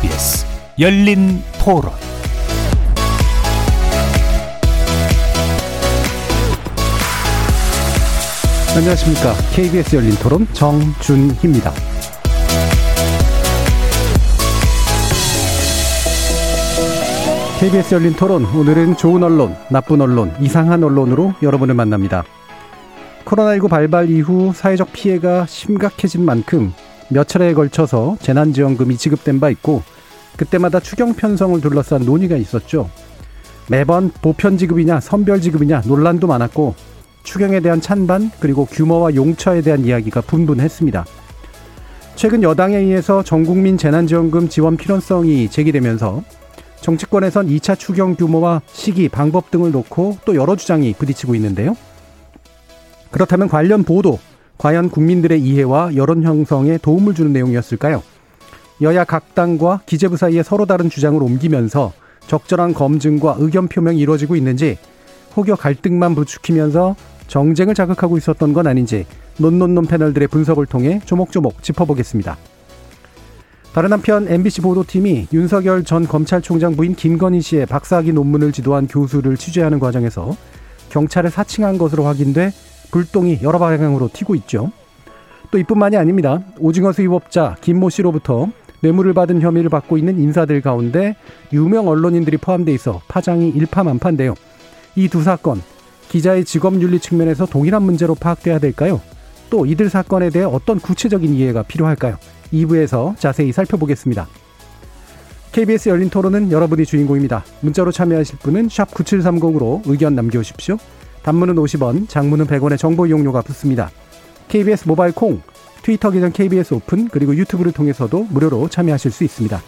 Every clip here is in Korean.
KBS 열린 토론 안녕하십니까. KBS 열린 토론 정준희입니다. KBS 열린 토론 오늘은 좋은 언론, 나쁜 언론, 이상한 언론으로 여러분을 만납니다. 코로나19 발발 이후 사회적 피해가 심각해진 만큼 몇 차례에 걸쳐서 재난지원금이 지급된 바 있고 그때마다 추경 편성을 둘러싼 논의가 있었죠. 매번 보편 지급이냐 선별 지급이냐 논란도 많았고 추경에 대한 찬반 그리고 규모와 용처에 대한 이야기가 분분했습니다. 최근 여당에 의해서 전국민 재난지원금 지원 필요성이 제기되면서 정치권에선 2차 추경 규모와 시기, 방법 등을 놓고 또 여러 주장이 부딪히고 있는데요. 그렇다면 관련 보도, 과연 국민들의 이해와 여론 형성에 도움을 주는 내용이었을까요? 여야 각 당과 기재부 사이에 서로 다른 주장을 옮기면서 적절한 검증과 의견 표명이 이루어지고 있는지 혹여 갈등만 부추기면서 정쟁을 자극하고 있었던 건 아닌지 논논논 패널들의 분석을 통해 조목조목 짚어보겠습니다. 다른 한편 MBC 보도팀이 윤석열 전 검찰총장 부인 김건희 씨의 박사학위 논문을 지도한 교수를 취재하는 과정에서 경찰에 사칭한 것으로 확인돼 불똥이 여러 방향으로 튀고 있죠. 또 이뿐만이 아닙니다. 오징어 수입업자 김모 씨로부터 뇌물을 받은 혐의를 받고 있는 인사들 가운데 유명 언론인들이 포함돼 있어 파장이 일파만파인데요. 이 두 사건 기자의 직업 윤리 측면에서 동일한 문제로 파악돼야 될까요? 또 이들 사건에 대해 어떤 구체적인 이해가 필요할까요? 2부에서 자세히 살펴보겠습니다. KBS 열린 토론은 여러분이 주인공입니다. 문자로 참여하실 분은 9730으로 의견 남겨주십시오. 단문은 50원, 장문은 100원의 정보 이용료가 붙습니다. KBS 모바일 콩, 트위터 계정 KBS 오픈, 그리고 유튜브를 통해서도 무료로 참여하실 수 있습니다.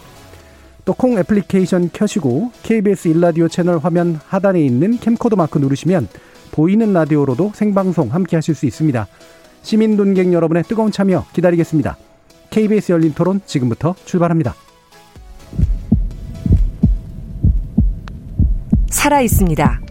또 콩 애플리케이션 켜시고 KBS 1라디오 채널 화면 하단에 있는 캠코더 마크 누르시면 보이는 라디오로도 생방송 함께 하실 수 있습니다. 시민 논객 여러분의 뜨거운 참여 기다리겠습니다. KBS 열린 토론 지금부터 출발합니다. 살아 있습니다.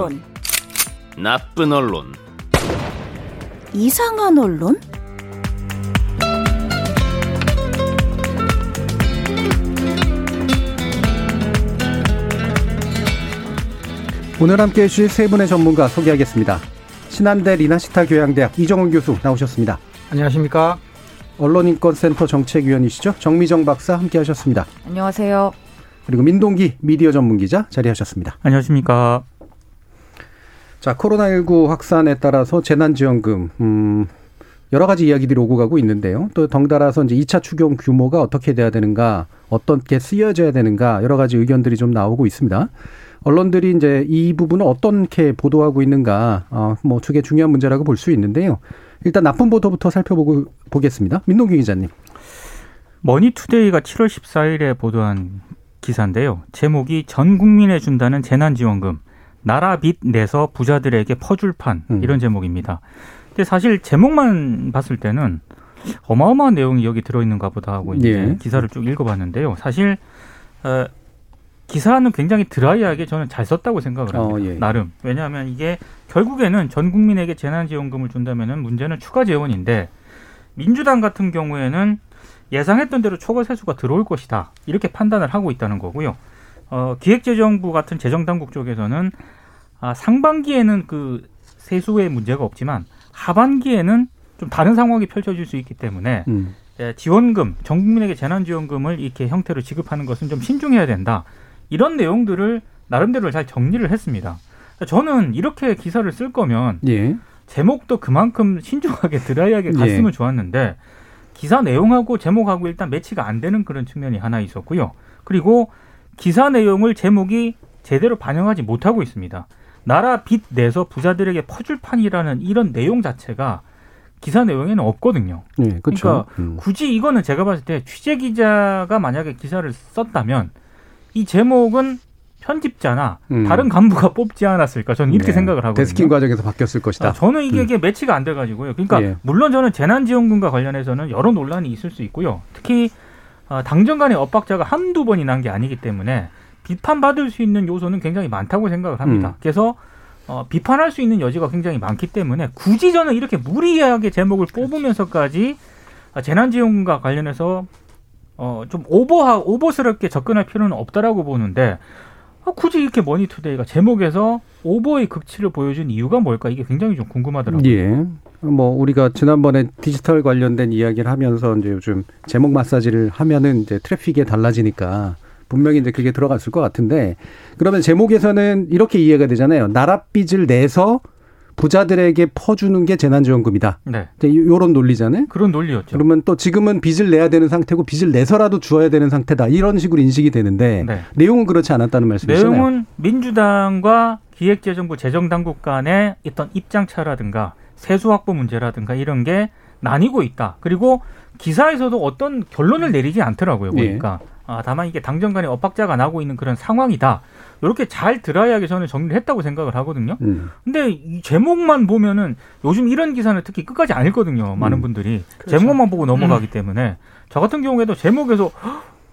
언론, 나쁜 언론, 이상한 언론? 오늘 함께 해주실 세 분의 전문가 소개하겠습니다. 신한대 리나시타 교양대학 이정훈 교수 나오셨습니다. 안녕하십니까? 언론인권센터 정책위원이시죠? 정미정 박사 함께 하셨습니다. 안녕하세요. 그리고 민동기 미디어 전문기자 자리하셨습니다. 안녕하십니까? 자, 코로나19 확산에 따라서 재난지원금, 음, 여러 가지 이야기들이 오고 가고 있는데요. 또 덩달아서 이제 2차 추경 규모가 어떻게 돼야 되는가, 어떻게 쓰여져야 되는가, 여러 가지 의견들이 좀 나오고 있습니다. 언론들이 이제 이 부분을 어떻게 보도하고 있는가, 어, 뭐, 되게 중요한 문제라고 볼 수 있는데요. 일단 나쁜 보도부터 살펴보고, 보겠습니다. 민동기 기자님. 머니투데이가 7월 14일에 보도한 기사인데요. 제목이 전 국민에 준다는 재난지원금. 나라 빚 내서 부자들에게 퍼줄 판 음. 이런 제목입니다. 근데 사실 제목만 봤을 때는 어마어마한 내용이 여기 들어있는가 보다 하고 이제 예. 기사를 쭉 읽어봤는데요. 사실 어, 기사는 굉장히 드라이하게 저는 잘 썼다고 생각을 합니다. 어, 예. 나름 왜냐하면 이게 결국에는 전 국민에게 재난지원금을 준다면은 문제는 추가 재원인데 민주당 같은 경우에는 예상했던 대로 초과 세수가 들어올 것이다 이렇게 판단을 하고 있다는 거고요. 어, 기획재정부 같은 재정당국 쪽에서는 아, 상반기에는 그 세수의 문제가 없지만 하반기에는 좀 다른 상황이 펼쳐질 수 있기 때문에 음. 예, 지원금, 전 국민에게 재난지원금을 이렇게 형태로 지급하는 것은 좀 신중해야 된다. 이런 내용들을 나름대로 잘 정리를 했습니다. 저는 이렇게 기사를 쓸 거면 예. 제목도 그만큼 신중하게 드라이하게 갔으면 예. 좋았는데 기사 내용하고 제목하고 일단 매치가 안 되는 그런 측면이 하나 있었고요. 그리고 기사 내용을 제목이 제대로 반영하지 못하고 있습니다. 나라 빚 내서 부자들에게 퍼줄 판이라는 이런 내용 자체가 기사 내용에는 없거든요. 예, 그렇죠. 그러니까 굳이 이거는 제가 봤을 때 취재 기자가 만약에 기사를 썼다면 이 제목은 편집자나 음. 다른 간부가 뽑지 않았을까 저는 이렇게 네. 생각을 하거든요. 데스킹 과정에서 바뀌었을 것이다. 아, 저는 이게, 음. 이게 매치가 안 돼가지고요. 그러니까 예. 물론 저는 재난지원금과 관련해서는 여러 논란이 있을 수 있고요. 특히 어, 당정 간의 엇박자가 한두 번이 난 게 아니기 때문에 비판받을 수 있는 요소는 굉장히 많다고 생각을 합니다. 음. 그래서 어, 비판할 수 있는 여지가 굉장히 많기 때문에 굳이 저는 이렇게 무리하게 제목을 뽑으면서까지 아, 재난지원금과 관련해서 어, 좀 오버하, 오버스럽게 접근할 필요는 없다라고 보는데 아, 굳이 이렇게 머니투데이가 제목에서 오버의 극치를 보여준 이유가 뭘까 이게 굉장히 좀 궁금하더라고요. 예. 뭐 우리가 지난번에 디지털 관련된 이야기를 하면서 이제 요즘 제목 마사지를 하면은 이제 트래픽이 달라지니까 분명히 이제 그게 들어갔을 것 같은데 그러면 제목에서는 이렇게 이해가 되잖아요. 나랏빚을 내서 부자들에게 퍼주는 게 재난지원금이다. 네. 이제 요런 논리잖아요. 그런 논리였죠. 그러면 또 지금은 빚을 내야 되는 상태고 빚을 내서라도 주어야 되는 상태다. 이런 식으로 인식이 되는데 네. 내용은 그렇지 않았다는 말씀이시나요? 내용은 민주당과 기획재정부 재정당국 간의 있던 입장차라든가 세수 확보 문제라든가 이런 게 나뉘고 있다. 그리고 기사에서도 어떤 결론을 내리지 않더라고요. 예. 보니까. 아, 다만 이게 당정 간의 엇박자가 나고 있는 그런 상황이다. 이렇게 잘 들어야 저는 정리를 했다고 생각을 하거든요. 음. 근데 이 제목만 보면은 요즘 이런 기사는 특히 끝까지 안 읽거든요. 많은 음. 분들이 그렇죠. 제목만 보고 넘어가기 때문에 저 같은 경우에도 제목에서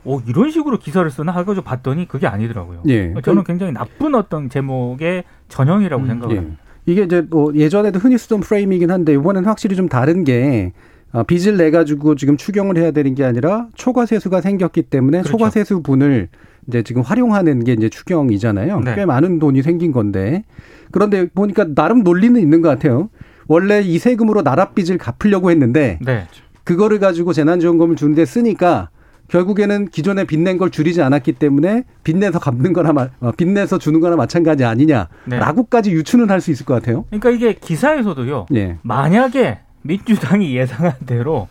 어 이런 식으로 기사를 쓰나 해가지고 봤더니 그게 아니더라고요. 예. 저는 굉장히 나쁜 어떤 제목의 전형이라고 음, 생각을 예. 합니다. 이게 이제 뭐 예전에도 흔히 쓰던 프레임이긴 한데 이번에는 확실히 좀 다른 게 어, 빚을 내 가지고 지금 추경을 해야 되는 게 아니라 초과세수가 생겼기 때문에 그렇죠. 초과세수분을 이제 지금 활용하는 게 이제 추경이잖아요. 네. 꽤 많은 돈이 생긴 건데 그런데 보니까 나름 논리는 있는 것 같아요. 원래 이 세금으로 나랏빚을 갚으려고 했는데 네. 그거를 가지고 재난지원금을 주는데 쓰니까 결국에는 기존에 빚낸 걸 줄이지 않았기 때문에 빚내서 갚는 거나 마- 어, 빚내서 주는 거나 마찬가지 네. 아니냐라고까지 유추는 할 수 있을 것 같아요. 그러니까 이게 기사에서도요. 예. 만약에 민주당이 예상한 대로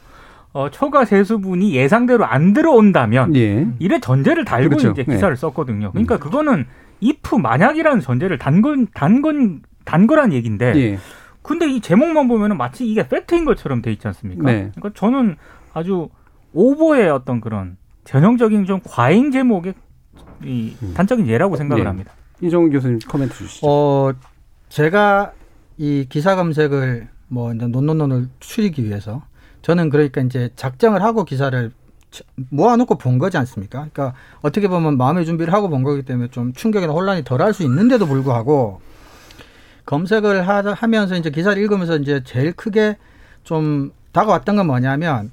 어, 초과 세수분이 예상대로 안 들어온다면 예. 이래 전제를 달고 그렇죠. 이제 기사를 썼거든요. 그러니까 그거는 if 만약이라는 전제를 단건 단건 단거란 얘기인데 예. 근데 이 제목만 보면은 마치 이게 팩트인 것처럼 돼 있지 않습니까? 네. 그러니까 저는 아주 오버의 어떤 그런 전형적인 좀 과잉 제목의 이 단적인 예라고 생각을 네. 합니다. 이종훈 교수님 코멘트 주시죠. 어, 제가 이 기사 검색을 뭐 이제 논논논을 추리기 위해서 저는 그러니까 이제 작정을 하고 기사를 치- 모아놓고 본 거지 않습니까? 그러니까 어떻게 보면 마음의 준비를 하고 본 거기 때문에 좀 충격이나 혼란이 덜할 수 있는데도 불구하고 검색을 하, 하면서 이제 기사를 읽으면서 이제 제일 크게 좀 다가왔던 건 뭐냐면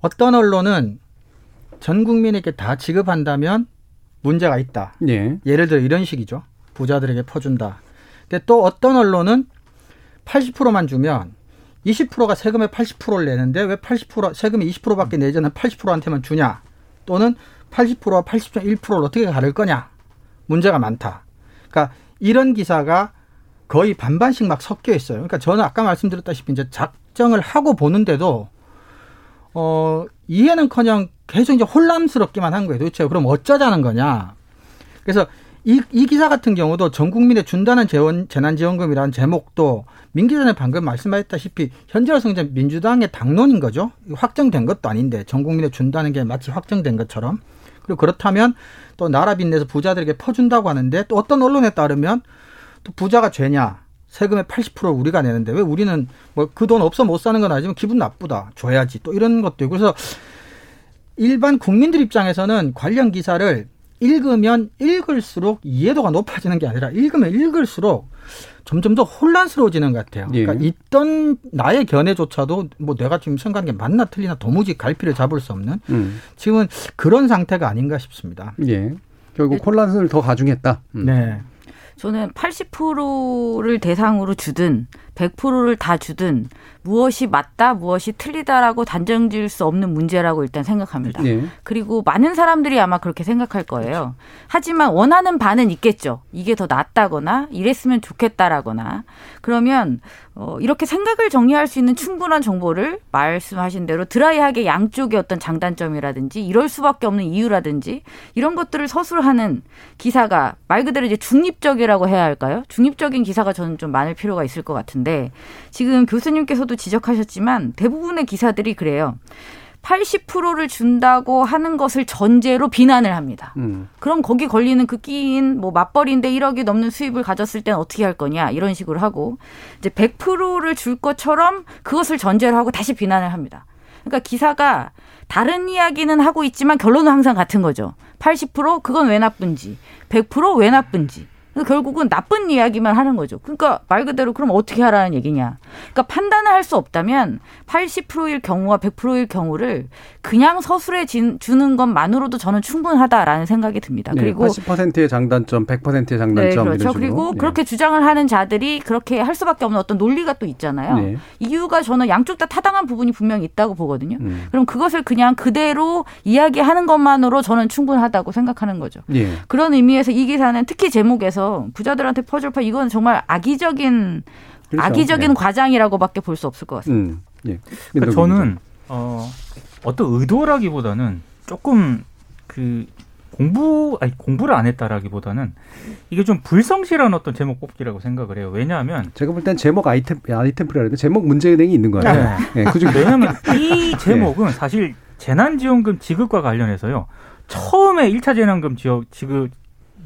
어떤 언론은 전 국민에게 다 지급한다면 문제가 있다. 예. 예를 들어 이런 식이죠. 부자들에게 퍼준다. 근데 또 어떤 언론은 80%만 주면 20%가 세금의 80%를 내는데 왜 80% 세금이 20%밖에 내지 않는 80%한테만 주냐? 또는 80%와 80.1%를 어떻게 가를 거냐? 문제가 많다. 그러니까 이런 기사가 거의 반반씩 막 섞여 있어요. 그러니까 저는 아까 말씀드렸다시피 이제 작정을 하고 보는데도 어 이해는커녕 계속 이제 혼란스럽기만 한 거예요. 도대체 그럼 어쩌자는 거냐? 그래서 이, 이 기사 같은 경우도 전 국민에 준다는 재원, 재난지원금이라는 제목도 민 기자님 방금 말씀하셨다시피 현재로서 이제 민주당의 당론인 거죠. 확정된 것도 아닌데 전 국민에 준다는 게 마치 확정된 것처럼. 그리고 그렇다면 또 나라 빚내서 부자들에게 퍼준다고 하는데 또 어떤 언론에 따르면 또 부자가 죄냐. 세금의 80%를 우리가 내는데 왜 우리는 뭐 그 돈 없어 못 사는 건 아니지만 기분 나쁘다. 줘야지. 또 이런 것도 있고. 그래서 일반 국민들 입장에서는 관련 기사를 읽으면 읽을수록 이해도가 높아지는 게 아니라 읽으면 읽을수록 점점 더 혼란스러워지는 것 같아요. 예. 그러니까 있던 나의 견해조차도 뭐 내가 지금 생각한 게 맞나 틀리나 도무지 갈피를 잡을 수 없는 음. 지금은 그런 상태가 아닌가 싶습니다. 예. 결국 혼란을 더 가중했다. 음. 네. 저는 80%를 대상으로 주든 100%를 다 주든 무엇이 맞다, 무엇이 틀리다라고 단정 지을 수 없는 문제라고 일단 생각합니다. 예. 그리고 많은 사람들이 아마 그렇게 생각할 거예요. 하지만 원하는 바는 있겠죠. 이게 더 낫다거나 이랬으면 좋겠다라거나 그러면 어, 이렇게 생각을 정리할 수 있는 충분한 정보를 말씀하신 대로 드라이하게 양쪽의 어떤 장단점이라든지 이럴 수밖에 없는 이유라든지 이런 것들을 서술하는 기사가 말 그대로 이제 중립적이라고 해야 할까요? 중립적인 기사가 저는 좀 많을 필요가 있을 것 같은데 지금 교수님께서도 지적하셨지만 대부분의 기사들이 그래요. 80%를 준다고 하는 것을 전제로 비난을 합니다. 음. 그럼 거기 걸리는 그 끼인 뭐 맞벌이인데 1억이 넘는 수입을 가졌을 땐 어떻게 할 거냐 이런 식으로 하고 이제 100%를 줄 것처럼 그것을 전제로 하고 다시 비난을 합니다. 그러니까 기사가 다른 이야기는 하고 있지만 결론은 항상 같은 거죠. 80% 그건 왜 나쁜지, 100%왜 나쁜지. 결국은 나쁜 이야기만 하는 거죠. 그러니까 말 그대로 그럼 어떻게 하라는 얘기냐. 그러니까 판단을 할 수 없다면 80%일 경우와 100%일 경우를 그냥 서술해 진- 주는 것만으로도 저는 충분하다라는 생각이 듭니다. 네, 그리고 80%의 장단점, 100%의 장단점 네, 그렇죠. 그리고 네. 그렇게 주장을 하는 자들이 그렇게 할 수밖에 없는 어떤 논리가 또 있잖아요. 네. 이유가 저는 양쪽 다 타당한 부분이 분명히 있다고 보거든요. 음. 그럼 그것을 그냥 그대로 이야기하는 것만으로 저는 충분하다고 생각하는 거죠. 예. 그런 의미에서 이 기사는 특히 제목에서 부자들한테 퍼즐파 이건 정말 악의적인 그렇죠. 악의적인 네. 과장이라고,밖에 볼 수 없을 것 같습니다. 음. 예. 그러니까 저는 어, 어떤 의도라기보다는 조금 그 공부 아니 공부를 안 했다라기보다는 이게 좀 불성실한 어떤 제목 뽑기라고 생각을 해요. 왜냐하면 제가 볼 땐 제목 아이템 아이템프라는데 제목 문제은행이 있는 거예요. 네. 그중 왜냐하면 이 제목은 사실 재난지원금 지급과 관련해서요. 처음에 1차 재난금 지역 지급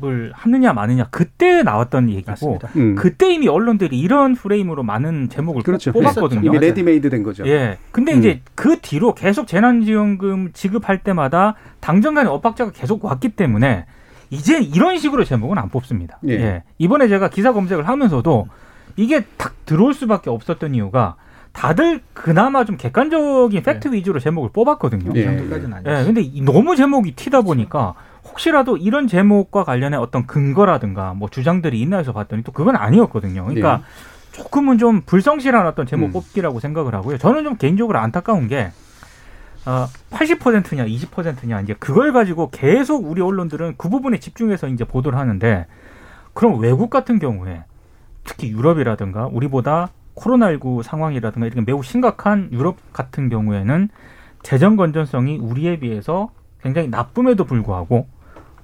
을 하느냐 마느냐 그때 나왔던 얘기고. 음. 그때 이미 언론들이 이런 프레임으로 많은 제목을 그렇죠. 뽑았거든요. 이미 레디메이드 된 거죠. 예. 근데 음. 이제 그 뒤로 계속 재난지원금 지급할 때마다 당정 간의 엇박자가 계속 왔기 때문에 이제 이런 식으로 제목은 안 뽑습니다. 예. 예. 이번에 제가 기사 검색을 하면서도 이게 탁 들어올 수밖에 없었던 이유가 다들 그나마 좀 객관적인 팩트 위주로 제목을 뽑았거든요. 예. 이 정도까지는 아니죠. 예, 근데 이- 너무 제목이 튀다 보니까 혹시라도 이런 제목과 관련해 어떤 근거라든가 뭐 주장들이 있나 해서 봤더니 또 그건 아니었거든요. 그러니까 조금은 좀 불성실한 어떤 제목 음. 뽑기라고 생각을 하고요. 저는 좀 개인적으로 안타까운 게 어, 80%냐 20%냐 이제 그걸 가지고 계속 우리 언론들은 그 부분에 집중해서 이제 보도를 하는데 그럼 외국 같은 경우에 특히 유럽이라든가 우리보다 코로나19 상황이라든가 이렇게 매우 심각한 유럽 같은 경우에는 재정 건전성이 우리에 비해서 굉장히 나쁨에도 불구하고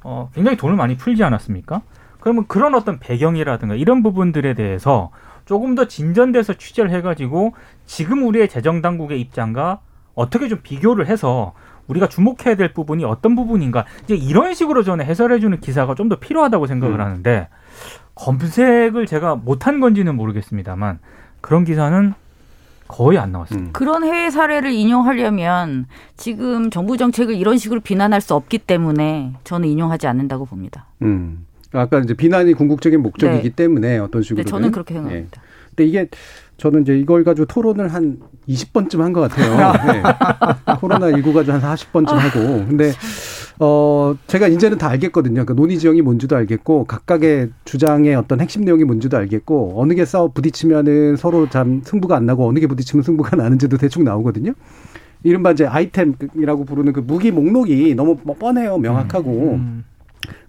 어, 굉장히 돈을 많이 풀지 않았습니까? 그러면 그런 어떤 배경이라든가 이런 부분들에 대해서 조금 더 진전돼서 취재를 해가지고 지금 우리의 재정 당국의 입장과 어떻게 좀 비교를 해서 우리가 주목해야 될 부분이 어떤 부분인가 이제 이런 식으로 저는 해설해주는 기사가 좀 더 필요하다고 생각을 음. 하는데 검색을 제가 못한 건지는 모르겠습니다만 그런 기사는 거의 안 나왔습니다. 음. 그런 해외 사례를 인용하려면 지금 정부 정책을 이런 식으로 비난할 수 없기 때문에 저는 인용하지 않는다고 봅니다. 음. 아까 이제 비난이 궁극적인 목적이기 네. 때문에 어떤 식으로 네, 저는 그렇게 생각합니다. 근데 이게 저는 이제 이걸 가지고 토론을 한 20번쯤 한 것 같아요. 네. 코로나 19 가지고 한 40번쯤 하고. 근데 어 제가 이제는 다 알겠거든요. 그 논의 지형이 뭔지도 알겠고 각각의 주장의 어떤 핵심 내용이 뭔지도 알겠고 어느 게 싸워 부딪히면은 서로 참 승부가 안 나고 어느 게 부딪히면 승부가 나는지도 대충 나오거든요. 이른바 이제 아이템이라고 부르는 그 무기 목록이 너무 뻔해요, 명확하고. 음.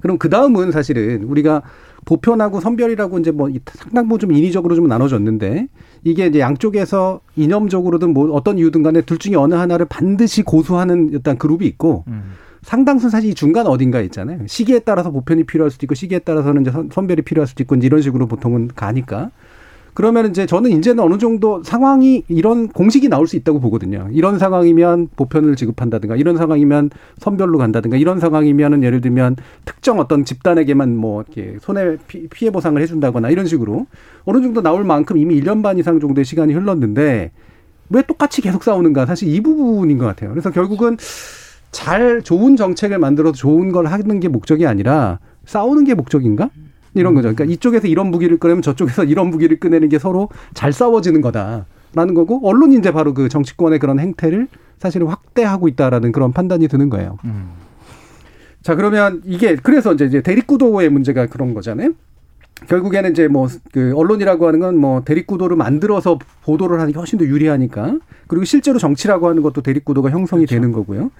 그럼 그 다음은 사실은 우리가 보편하고 선별이라고 이제 뭐 상당부 좀 인위적으로 좀 나눠졌는데 이게 이제 양쪽에서 이념적으로든 뭐 어떤 이유든 간에 둘 중에 어느 하나를 반드시 고수하는 일단 그룹이 있고 음. 상당수 사실 이 중간 어딘가 있잖아요. 시기에 따라서 보편이 필요할 수도 있고 시기에 따라서는 이제 선- 선별이 필요할 수도 있고 이런 식으로 보통은 가니까 그러면 이제 저는 이제는 어느 정도 상황이 이런 공식이 나올 수 있다고 보거든요. 이런 상황이면 보편을 지급한다든가 이런 상황이면 선별로 간다든가 이런 상황이면은 예를 들면 특정 어떤 집단에게만 뭐 이렇게 손해 피- 피해 보상을 해준다거나 이런 식으로 어느 정도 나올 만큼 이미 1년 반 이상 정도의 시간이 흘렀는데 왜 똑같이 계속 싸우는가 사실 이 부분인 것 같아요. 그래서 결국은 잘 좋은 정책을 만들어서 좋은 걸 하는 게 목적이 아니라 싸우는 게 목적인가? 이런 거죠. 그러니까 이쪽에서 이런 무기를 꺼내면 저쪽에서 이런 무기를 꺼내는 게 서로 잘 싸워지는 거다라는 거고 언론이 이제 바로 그 정치권의 그런 행태를 사실은 확대하고 있다라는 그런 판단이 드는 거예요. 음. 자 그러면 이게 그래서 이제 이제 대립구도의 문제가 그런 거잖아요. 결국에는 이제 뭐 그 언론이라고 하는 건 뭐 대립구도를 만들어서 보도를 하는 게 훨씬 더 유리하니까 그리고 실제로 정치라고 하는 것도 대립구도가 형성이 그렇죠. 되는 거고요.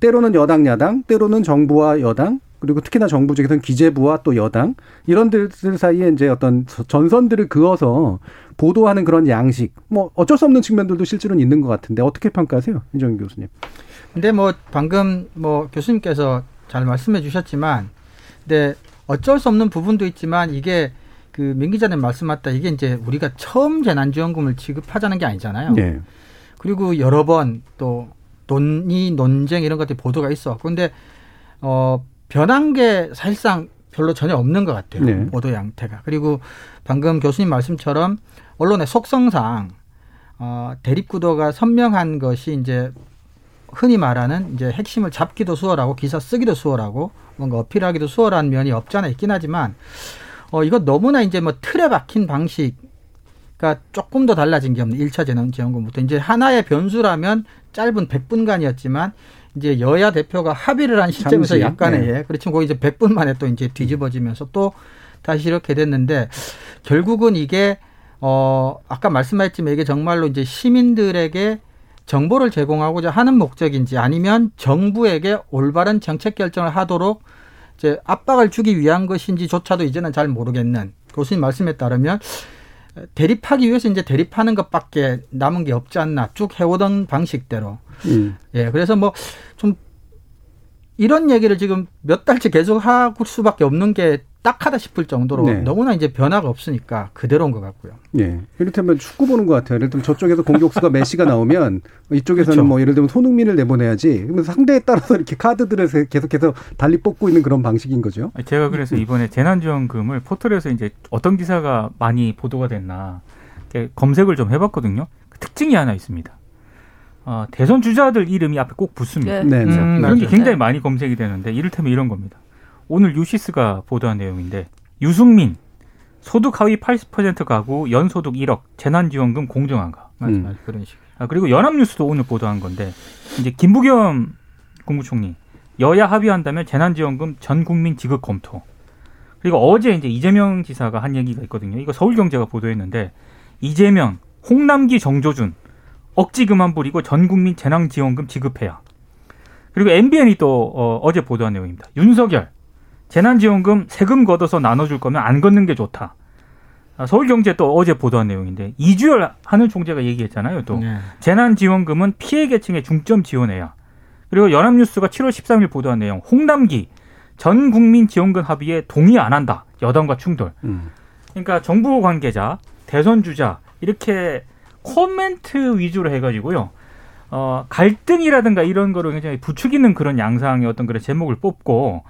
때로는 여당 야당, 때로는 정부와 여당, 그리고 특히나 정부 쪽에서는 기재부와 또 여당 이런 들 사이에 이제 어떤 전선들을 그어서 보도하는 그런 양식 뭐 어쩔 수 없는 측면들도 실제로는 있는 것 같은데 어떻게 평가하세요, 이정 교수님? 근데 뭐 방금 뭐 교수님께서 잘 말씀해 주셨지만 근데 어쩔 수 없는 부분도 있지만 이게 그 민 기자님 말씀 맞다 이게 이제 우리가 처음 재난지원금을 지급하자는 게 아니잖아요. 네. 그리고 여러 번 또 논의 논쟁 이런 것들이 보도가 있어. 근데 어 변한 게 사실상 별로 전혀 없는 것 같아요. 네. 보도 양태가. 그리고 방금 교수님 말씀처럼 언론의 속성상 어 대립 구도가 선명한 것이 이제 흔히 말하는 이제 핵심을 잡기도 수월하고 기사 쓰기도 수월하고 뭔가 어필하기도 수월한 면이 없지 않아 있긴 하지만 어 이거 너무나 이제 뭐 틀에 박힌 방식 그러니까 조금 더 달라진 게 없는 1차 재난 지원금부터 이제 하나의 변수라면 짧은 100분간이었지만 이제 여야 대표가 합의를 한 시점에서 잠시, 약간의 네. 예. 그렇지만 거기 이제 100분 만에 또 이제 뒤집어지면서 또 다시 이렇게 됐는데 결국은 이게 어 아까 말씀하셨지만 이게 정말로 이제 시민들에게 정보를 제공하고자 하는 목적인지 아니면 정부에게 올바른 정책 결정을 하도록 이제 압박을 주기 위한 것인지조차도 이제는 잘 모르겠는 교수님 말씀에 따르면 대립하기 위해서 이제 대립하는 것밖에 남은 게 없지 않나 쭉 해오던 방식대로 음. 예 그래서 뭐 좀 이런 얘기를 지금 몇 달째 계속 하고 수밖에 없는 게 딱하다 싶을 정도로 네. 너무나 이제 변화가 없으니까 그대로인 것 같고요. 예. 이를테면 축구 보는 것 같아요. 예를 들면 저쪽에서 공격수가 메시가 나오면 이쪽에서는 그렇죠. 뭐 예를 들면 손흥민을 내보내야지. 그러면 상대에 따라서 이렇게 카드들을 계속해서 달리 뽑고 있는 그런 방식인 거죠. 제가 그래서 이번에 재난지원금을 포털에서 이제 어떤 기사가 많이 보도가 됐나 검색을 좀 해봤거든요. 그 특징이 하나 있습니다. 어, 대선 주자들 이름이 앞에 꼭 붙습니다. 네. 네. 네. 음, 그런 게. 굉장히 많이 검색이 되는데 이를테면 이런 겁니다. 오늘 유시스가 보도한 내용인데 유승민 소득 하위 80% 가구 연소득 1억 재난지원금 공정한가. 맞아, 음. 맞아 그런 식. 아, 그리고 연합뉴스도 오늘 보도한 건데 이제 김부겸 국무총리 여야 합의한다면 재난지원금 전 국민 지급 검토. 그리고 어제 이제 이재명 지사가 한 얘기가 있거든요. 이거 서울경제가 보도했는데 이재명, 홍남기, 정조준 억지 그만 부리고 전 국민 재난지원금 지급해야. 그리고 MBN이 또 어, 어제 보도한 내용입니다. 윤석열 재난지원금 세금 걷어서 나눠줄 거면 안 걷는 게 좋다. 아, 서울경제 또 어제 보도한 내용인데 이주열 하는 총재가 얘기했잖아요. 또 네. 재난지원금은 피해 계층에 중점 지원해야. 그리고 연합뉴스가 7월 13일 보도한 내용. 홍남기 전 국민 지원금 합의에 동의 안 한다. 여당과 충돌. 음. 그러니까 정부 관계자, 대선 주자 이렇게 코멘트 위주로 해가지고요. 어, 갈등이라든가 이런 거를 굉장히 부추기는 그런 양상의 어떤 그런 제목을 뽑고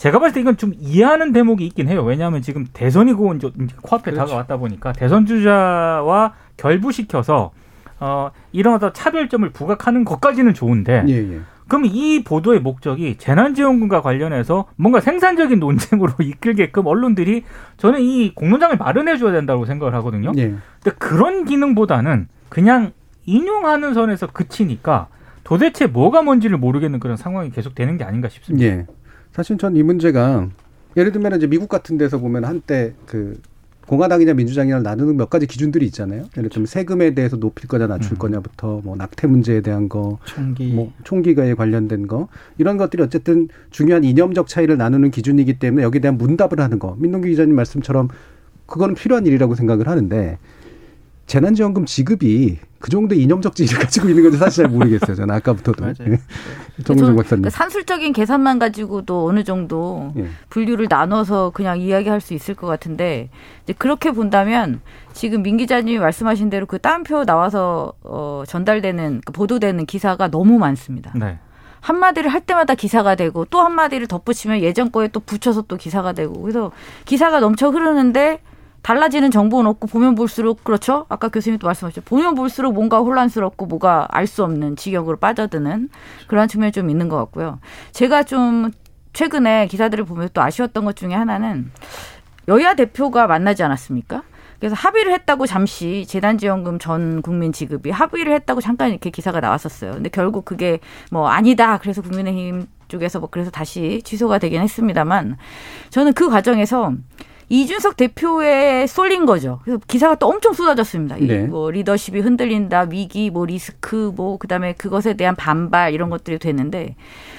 제가 봤을 때 이건 좀 이해하는 대목이 있긴 해요. 왜냐하면 지금 대선이고 이제 코앞에 그렇죠. 다가왔다 보니까 대선 주자와 결부시켜서 어, 이런 어떤 차별점을 부각하는 것까지는 좋은데 예, 예. 그럼 이 보도의 목적이 재난지원금과 관련해서 뭔가 생산적인 논쟁으로 이끌게끔 언론들이 저는 이 공론장을 마련해 줘야 된다고 생각을 하거든요. 예. 근데 그런 기능보다는 그냥 인용하는 선에서 그치니까 도대체 뭐가 뭔지를 모르겠는 그런 상황이 계속 되는 게 아닌가 싶습니다. 예. 사실 전 이 문제가 예를 들면 이제 미국 같은 데서 보면 한때 그 공화당이냐 민주당이냐 나누는 몇 가지 기준들이 있잖아요. 예를 들면 세금에 대해서 높일 거냐 낮출 음. 거냐부터 뭐 낙태 문제에 대한 거, 총기 뭐 총기가에 관련된 거 이런 것들이 어쨌든 중요한 이념적 차이를 나누는 기준이기 때문에 여기에 대한 문답을 하는 거. 민동기 기자님 말씀처럼 그거는 필요한 일이라고 생각을 하는데 재난지원금 지급이 그 정도 이념적 지위를 가지고 있는 건지 사실 잘 모르겠어요. 저는 아까부터도. 맞아요. 예. 정무정 저는 박사님. 그 산술적인 계산만 가지고도 어느 정도 예. 분류를 나눠서 그냥 이야기할 수 있을 것 같은데 이제 그렇게 본다면 지금 민 기자님이 말씀하신 대로 그 따옴표 나와서 어, 전달되는 그 보도되는 기사가 너무 많습니다. 네. 한마디를 할 때마다 기사가 되고 또 한마디를 덧붙이면 예전 거에 또 붙여서 또 기사가 되고 그래서 기사가 넘쳐 흐르는데 달라지는 정보는 없고 보면 볼수록 그렇죠. 아까 교수님 또 말씀하셨죠. 보면 볼수록 뭔가 혼란스럽고 뭐가 알 수 없는 지경으로 빠져드는 그런 측면이 좀 있는 것 같고요. 제가 좀 최근에 기사들을 보면 또 아쉬웠던 것 중에 하나는 여야 대표가 만나지 않았습니까? 그래서 합의를 했다고 잠시 재난지원금 전 국민 지급이 합의를 했다고 잠깐 이렇게 기사가 나왔었어요. 근데 결국 그게 뭐 아니다. 그래서 국민의힘 쪽에서 뭐 그래서 다시 취소가 되긴 했습니다만 저는 그 과정에서 이준석 대표에 쏠린 거죠. 그래서 기사가 또 엄청 쏟아졌습니다. 이 네. 뭐 리더십이 흔들린다, 위기, 뭐 리스크, 뭐 그다음에 그것에 대한 반발 이런 것들이 됐는데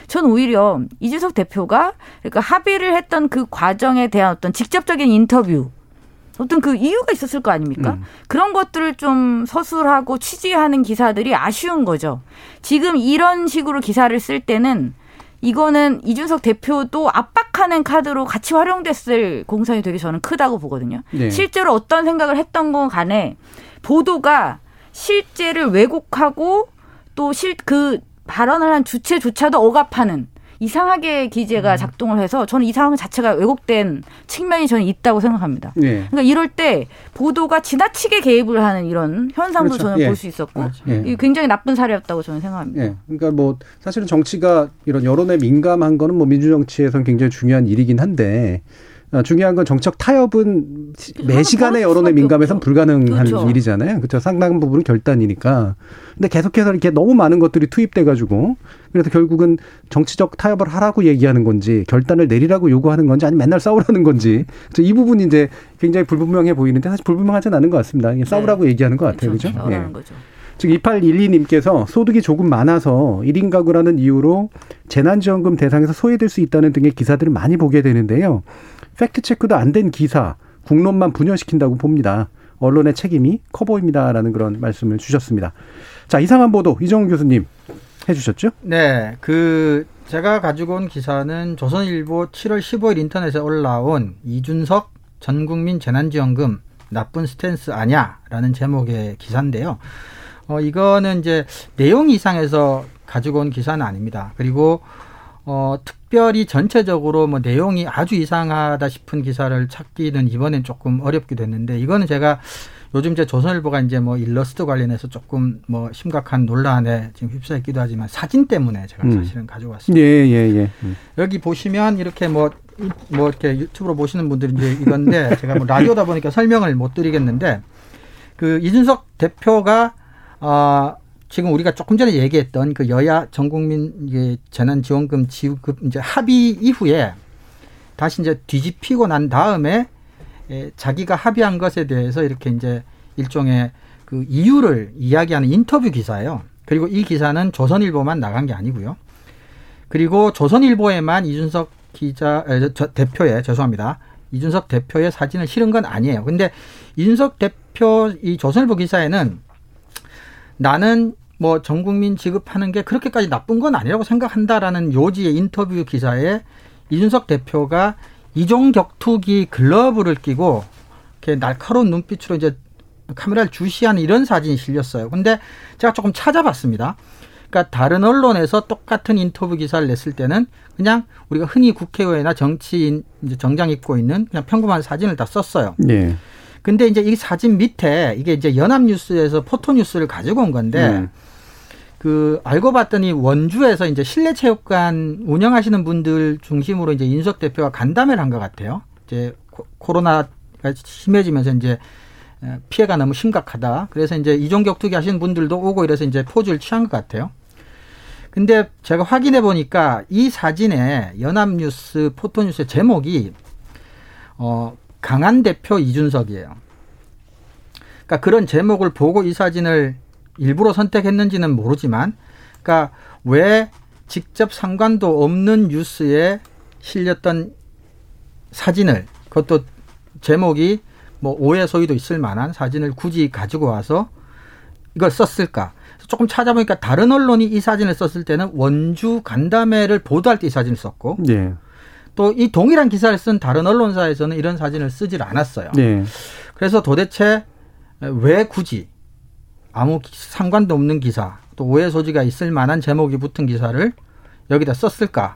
전 오히려 이준석 대표가 그러니까 합의를 했던 그 과정에 대한 어떤 직접적인 인터뷰 어떤 그 이유가 있었을 거 아닙니까? 음. 그런 것들을 좀 서술하고 취재하는 기사들이 아쉬운 거죠. 지금 이런 식으로 기사를 쓸 때는 이거는 이준석 대표도 압박하는 카드로 같이 활용됐을 공산이 되게 저는 크다고 보거든요. 네. 실제로 어떤 생각을 했던 건 간에 보도가 실제를 왜곡하고 또 실 그 발언을 한 주체조차도 억압하는 이상하게 음. 기재가 작동을 해서 저는 이 상황 자체가 왜곡된 측면이 저는 있다고 생각합니다. 네. 그러니까 이럴 때 보도가 지나치게 개입을 하는 이런 현상도 그렇죠. 저는 예. 볼수 있었고 예. 굉장히 나쁜 사례였다고 저는 생각합니다. 예. 그러니까 뭐 사실은 정치가 이런 여론에 민감한 거는 뭐 민주정치에선 굉장히 중요한 일이긴 한데 어, 중요한 건 정책 타협은 시- 매 시간에 벌어질 여론에 없죠. 불가능한 그렇죠. 일이잖아요. 그렇죠. 상당 부분은 결단이니까. 근데 계속해서 이렇게 너무 많은 것들이 투입돼 가지고 그래서 결국은 정치적 타협을 하라고 얘기하는 건지 결단을 내리라고 요구하는 건지 아니면 맨날 싸우라는 건지 이 부분이 이제 굉장히 불분명해 보이는데 사실 불분명하지는 않은 것 같습니다. 싸우라고 얘기하는 것 같아요. 그죠? 그렇죠. 예. 거죠. 지금 2812님께서 소득이 조금 많아서 1인 가구라는 이유로 재난지원금 대상에서 소외될 수 있다는 등의 기사들을 많이 보게 되는데요. 팩트 체크도 안 된 기사, 국론만 분열시킨다고 봅니다. 언론의 책임이 커 보입니다라는 그런 말씀을 주셨습니다. 자, 이상한 보도 이정훈 교수님 해주셨죠? 네, 그 제가 가지고 온 기사는 조선일보 7월 15일 인터넷에 올라온 이준석 전국민 재난지원금 나쁜 스탠스 아냐라는 제목의 기사인데요. 어 이거는 이제 내용 이상에서 가지고 온 기사는 아닙니다. 그리고 어 특 별히 전체적으로 뭐 내용이 아주 이상하다 싶은 기사를 찾기는 이번엔 조금 어렵기도 했는데 이거는 제가 요즘 제 조선일보가 이제 뭐 일러스트 관련해서 조금 뭐 심각한 논란에 지금 휩싸였기도 하지만 사진 때문에 제가 음. 사실은 가져왔습니다. 예, 예, 예. 음. 여기 보시면 이렇게 뭐, 이- 뭐 이렇게 유튜브로 보시는 분들이 이제 이건데 제가 뭐 라디오다 보니까 설명을 못 드리겠는데 그 이준석 대표가 어 지금 우리가 조금 전에 얘기했던 그 여야 전국민 재난지원금 지급 이제 합의 이후에 다시 이제 뒤집히고 난 다음에 에, 자기가 합의한 것에 대해서 이렇게 이제 일종의 그 이유를 이야기하는 인터뷰 기사예요. 그리고 이 기사는 조선일보만 나간 게 아니고요. 그리고 조선일보에만 이준석 기자 대표의 죄송합니다. 이준석 대표의 사진을 실은 건 아니에요. 근데 이준석 대표 이 조선일보 기사에는 나는 뭐 전 국민 지급하는 게 그렇게까지 나쁜 건 아니라고 생각한다라는 요지의 인터뷰 기사에 이준석 대표가 이종 격투기 글러브를 끼고 이렇게 날카로운 눈빛으로 이제 카메라를 주시하는 이런 사진이 실렸어요. 근데 제가 조금 찾아봤습니다. 그러니까 다른 언론에서 똑같은 인터뷰 기사를 냈을 때는 그냥 우리가 흔히 국회의원이나 정치인 이제 정장 입고 있는 그냥 평범한 사진을 다 썼어요. 예. 근데 이제 이 사진 밑에 이게 이제 연합뉴스에서 포토뉴스를 가지고 온 건데 음. 그 알고 봤더니 원주에서 이제 실내 체육관 운영하시는 분들 중심으로 이제 인석 대표가 간담회를 한 것 같아요. 이제 코- 코로나가 심해지면서 이제 에, 피해가 너무 심각하다. 그래서 이제 이종 격 투기 하시는 분들도 오고 이래서 이제 포즈를 취한 것 같아요. 근데 제가 확인해 보니까 이 사진에 연합뉴스 포토뉴스의 제목이 어 강한 대표 이준석이에요. 그러니까 그런 제목을 보고 이 사진을 일부러 선택했는지는 모르지만, 그러니까 왜 직접 상관도 없는 뉴스에 실렸던 사진을 그것도 제목이 뭐 오해 소위도 있을 만한 사진을 굳이 가지고 와서 이걸 썼을까? 조금 찾아보니까 다른 언론이 이 사진을 썼을 때는 원주 간담회를 보도할 때 이 사진을 썼고 예. 또이 동일한 기사를 쓴 다른 언론사에서는 이런 사진을 쓰질 않았어요. 예. 그래서 도대체 왜 굳이 아무 기- 상관도 없는 기사 또 오해 소지가 있을 만한 제목이 붙은 기사를 여기다 썼을까?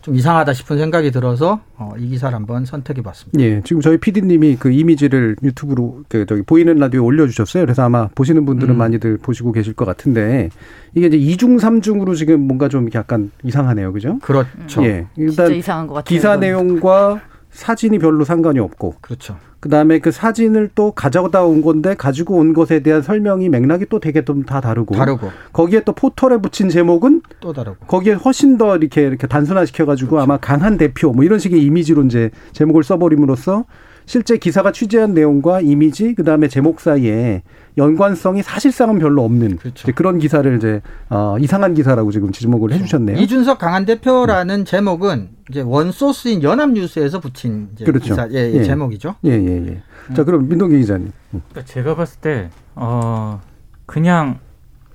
좀 이상하다 싶은 생각이 들어서 어, 이 기사를 한번 선택해 봤습니다. 예, 지금 저희 PD님이 그 이미지를 유튜브로 그 저기 보이는 라디오에 올려주셨어요. 그래서 아마 보시는 분들은 음. 많이들 보시고 계실 것 같은데 이게 이제 이중 삼중으로 지금 뭔가 좀 약간 이상하네요, 그죠? 그렇죠. 예, 진짜 일단 이상한 것 같아요. 기사. 내용과 사진이 별로 상관이 없고 그렇죠. 그다음에 그 사진을 또 가져다 온 건데 가지고 온 것에 대한 설명이 맥락이 또 되게 좀 다 다르고 다르고 거기에 또 포털에 붙인 제목은 또 다르고. 거기에 훨씬 더 이렇게 이렇게 단순화 시켜 가지고 아마 강한 대표 뭐 이런 식의 이미지로 이제 제목을 써 버림으로써 실제 기사가 취재한 내용과 이미지 그다음에 제목 사이에 연관성이 사실상은 별로 없는 그렇죠. 이제 그런 기사를 이제 어, 이상한 기사라고 지금 지목을 해주셨네요. 이준석 강한 대표라는 제목은 이제 원소스인 연합뉴스에서 붙인 이제 그렇죠. 기사 예, 예, 예. 제목이죠. 예, 예, 예. 자, 그럼 민동기 기자님. 그러니까 제가 봤을 때 어, 그냥